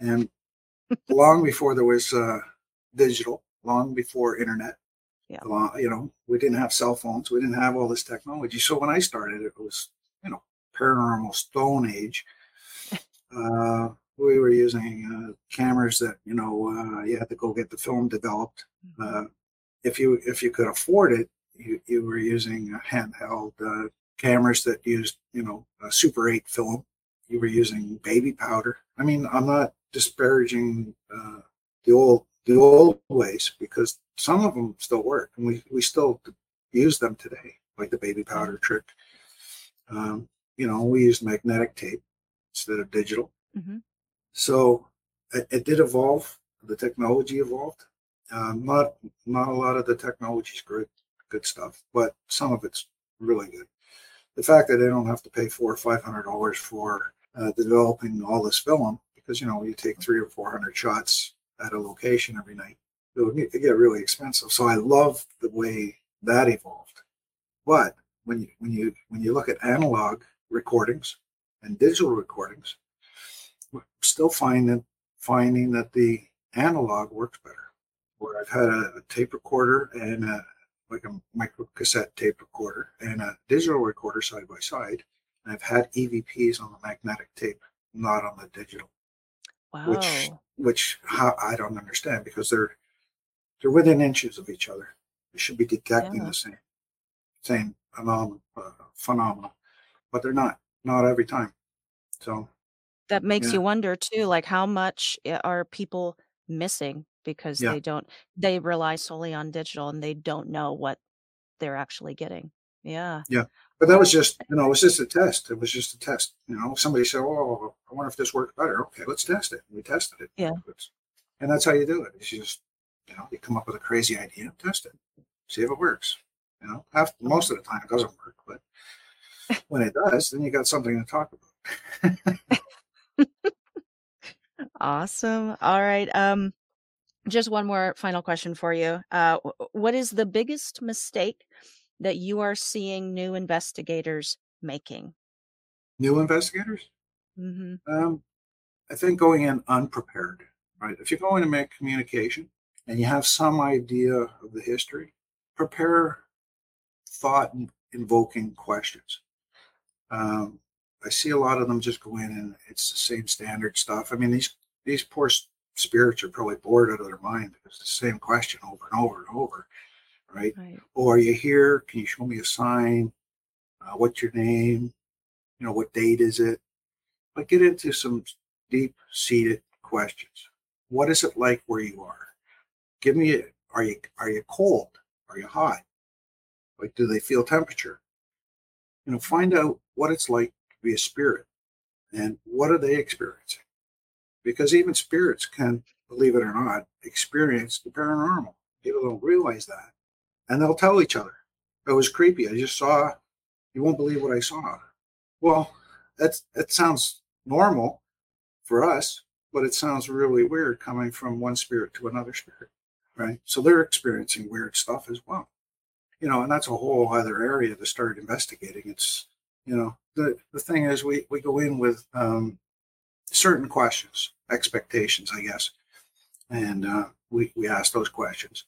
and long before there was uh, digital, long before internet. Yeah. Long, you know, we didn't have cell phones, we didn't have all this technology. So when I started, it was you know paranormal stone age. Uh, we were using uh, cameras that you know uh, you had to go get the film developed. Uh, if you if you could afford it, you, you were using handheld uh, cameras that used you know Super 8 film. You were using baby powder. I mean, I'm not disparaging uh, the old the old ways because some of them still work, and we we still use them today, like the baby powder trick. Um, you know, we used magnetic tape instead of digital. Mhm. So it, it did evolve. The technology evolved. Um, not not a lot of the technology is good good stuff, but some of it's really good. The fact that they don't have to pay four or five hundred dollars for uh, developing all this film, because you know you take three or four hundred shots at a location every night, it would get- really expensive. So I love the way that evolved. But when you when you when you look at analog recordings and digital recordings, still finding finding that the analog works better. Where I've had a, a tape recorder and a like a micro cassette tape recorder and a digital recorder side by side, and I've had EVPs on the magnetic tape, not on the digital, which Wow. which how, I don't understand because they're they're within inches of each other. They should be detecting Yeah. the same same phenomena, uh, phenomena, but they're not. Not every time. So That makes yeah, you wonder too, like how much are people missing because yeah, they don't they rely solely on digital and they don't know what they're actually getting. Yeah. yeah. But that was just you know it was just a [laughs] test. It was just a test. You know, somebody said, "Oh, I wonder if this works better." Okay, let's test it. We tested it. yeah. It's- and that's how you do it. it. Is you just you know you come up with a crazy idea, test it, see if it works. You know, half most of the time it doesn't work, but when it does, then you got something to talk about. [laughs] [laughs] Awesome. All right. Um just one more final question for you. Uh what is the biggest mistake that you are seeing new investigators making? New investigators, Mhm. um, I think going in unprepared, right? If you're going to make communication and you have some idea of the history, prepare thought invoking questions. Um, I see a lot of them just go in and it's the same standard stuff. I mean, these these poor spirits are probably bored out of their mind. It's the same question over and over and over, right? Right. are you here? can you show me a sign? Uh, what's your name? You know, what date is it? But get into some deep seated questions. What is it like where you are? Give me a, are you are you cold? Are you hot? Like do they feel temperature? You know, find out what it's like to be a spirit and what are they experiencing? Because even spirits can, believe it or not, experience the paranormal. People don't realize that. And they'll tell each other. It was creepy. I just saw you won't believe what I saw. Well, that's that sounds normal for us, but it sounds really weird coming from one spirit to another spirit, right? So they're experiencing weird stuff as well, you know, and that's a whole other area to start investigating. It's You know, the the thing is, we we go in with um, certain questions, expectations, I guess, and uh, we we ask those questions.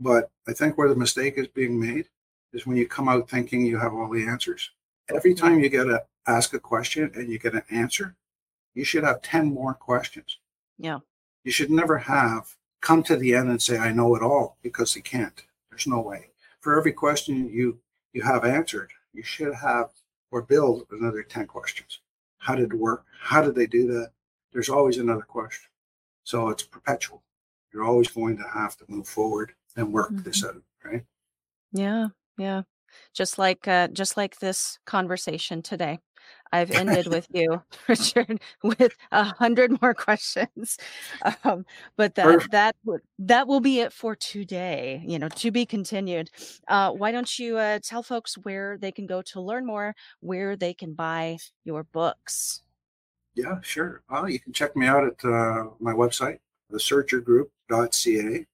But I think where the mistake is being made is when you come out thinking you have all the answers. Every time you get to ask a question and you get an answer, you should have 10 more questions. Yeah. You should never have come to the end and say, I know it all, because you can't. There's no way. For every question you you have answered, you should have or build another 10 questions. How did it work? How did they do that? There's always another question. So it's perpetual. You're always going to have to move forward and work mm-hmm. this out, right? Yeah, yeah. Just like uh, just like this conversation today. I've ended with [laughs] you, [laughs] Richard, with a hundred more questions. [laughs] Um, but that Perfect. that that will be it for today. You know, to be continued. Uh, why don't you uh, tell folks where they can go to learn more, where they can buy your books? Yeah, sure. Well, you can check me out at uh, my website, thesearchergroup.ca,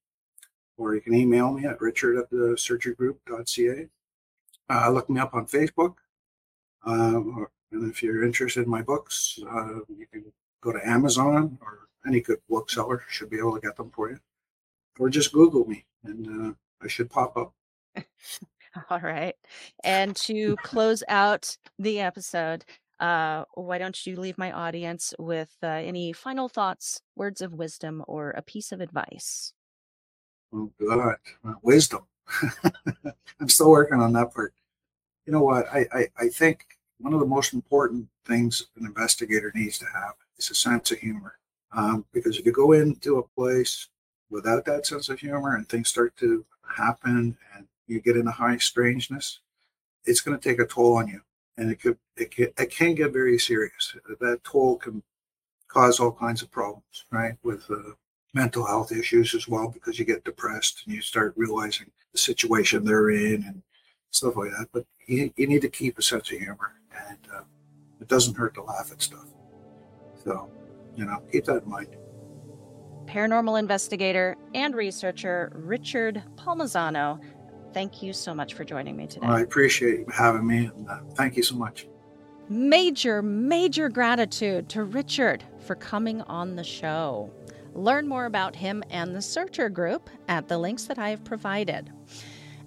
or you can email me at richard at thesearchergroup.ca. Uh, look me up on Facebook. Um, and if you're interested in my books, uh, you can go to Amazon or any good bookseller should be able to get them for you. Or just Google me and uh, I should pop up. [laughs] All right. And to close out the episode, uh, why don't you leave my audience with uh, any final thoughts, words of wisdom, or a piece of advice? Oh, God. Uh, wisdom. [laughs] I'm still working on that part. You know what? I, I, I think one of the most important things an investigator needs to have is a sense of humor. Um, because if you go into a place without that sense of humor and things start to happen and you get into high strangeness, it's going to take a toll on you. And it could, it can, it can get very serious. That toll can cause all kinds of problems, right? With uh, mental health issues as well, because you get depressed and you start realizing the situation they're in and stuff like that. But you, you need to keep a sense of humor and uh, it doesn't hurt to laugh at stuff. So, you know, keep that in mind. Paranormal investigator and researcher Richard Palmisano, thank you so much for joining me today. Well, I appreciate you having me, and uh, thank you so much. Major, major gratitude to Richard for coming on the show. Learn more about him and the Searcher Group at the links that I have provided.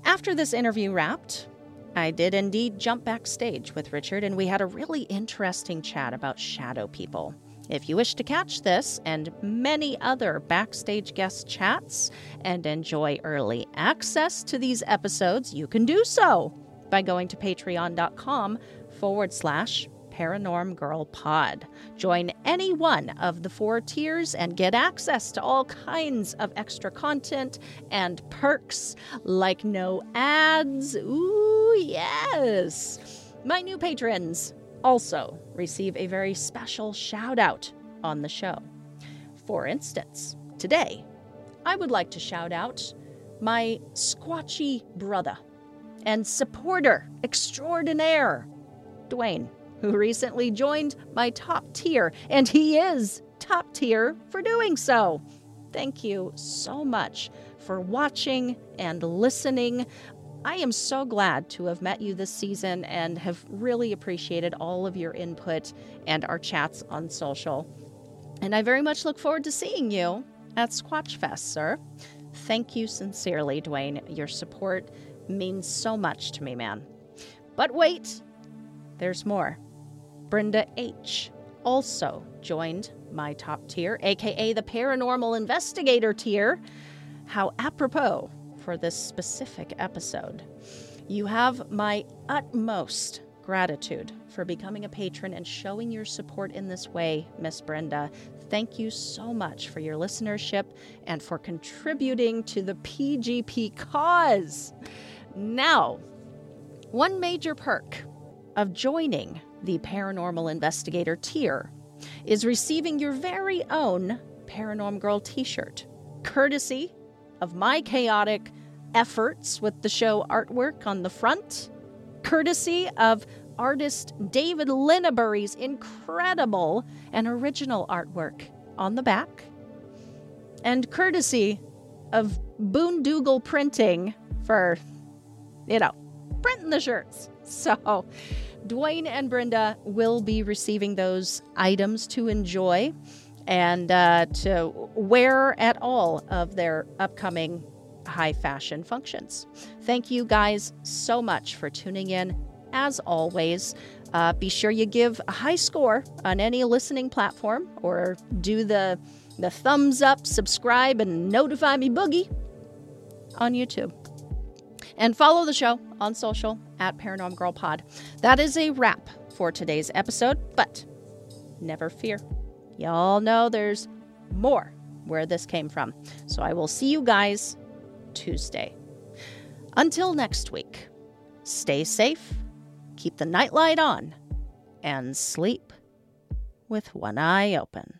After this interview wrapped, I did indeed jump backstage with Richard, and we had a really interesting chat about shadow people. If you wish to catch this and many other backstage guest chats and enjoy early access to these episodes, you can do so by going to patreon.com forward slash Paranorm Girl Pod. Join any one of the four tiers and get access to all kinds of extra content and perks like no ads. Ooh, yes. My new patrons also receive a very special shout out on the show. For instance, today, I would like to shout out my squatchy brother and supporter extraordinaire, Dwayne who recently joined my top tier, and he is top tier for doing so. Thank you so much for watching and listening. I am so glad to have met you this season and have really appreciated all of your input and our chats on social. And I very much look forward to seeing you at Squatch Fest, sir. Thank you sincerely, Dwayne. Your support means so much to me, man. But wait, there's more. Brenda H. also joined my top tier, aka the paranormal investigator tier. How apropos for this specific episode. You have my utmost gratitude for becoming a patron and showing your support in this way, Miss Brenda. Thank you so much for your listenership and for contributing to the PGP cause. Now, one major perk of joining the Paranormal Investigator tier, is receiving your very own Paranorm Girl t shirt, courtesy of my chaotic efforts with the show artwork on the front, courtesy of artist David Linnebury's incredible and original artwork on the back, and courtesy of Boondoogle Printing for, you know, printing the shirts. [laughs] So, Dwayne and Brenda will be receiving those items to enjoy and uh, to wear at all of their upcoming high fashion functions. Thank you guys so much for tuning in. As always, uh, be sure you give a high score on any listening platform or do the, the thumbs up, subscribe, and notify me boogie on YouTube. And follow the show on social at Paranormal Girl Pod. That is a wrap for today's episode, but never fear. Y'all know there's more where this came from. So I will see you guys Tuesday. Until next week, stay safe, keep the nightlight on, and sleep with one eye open.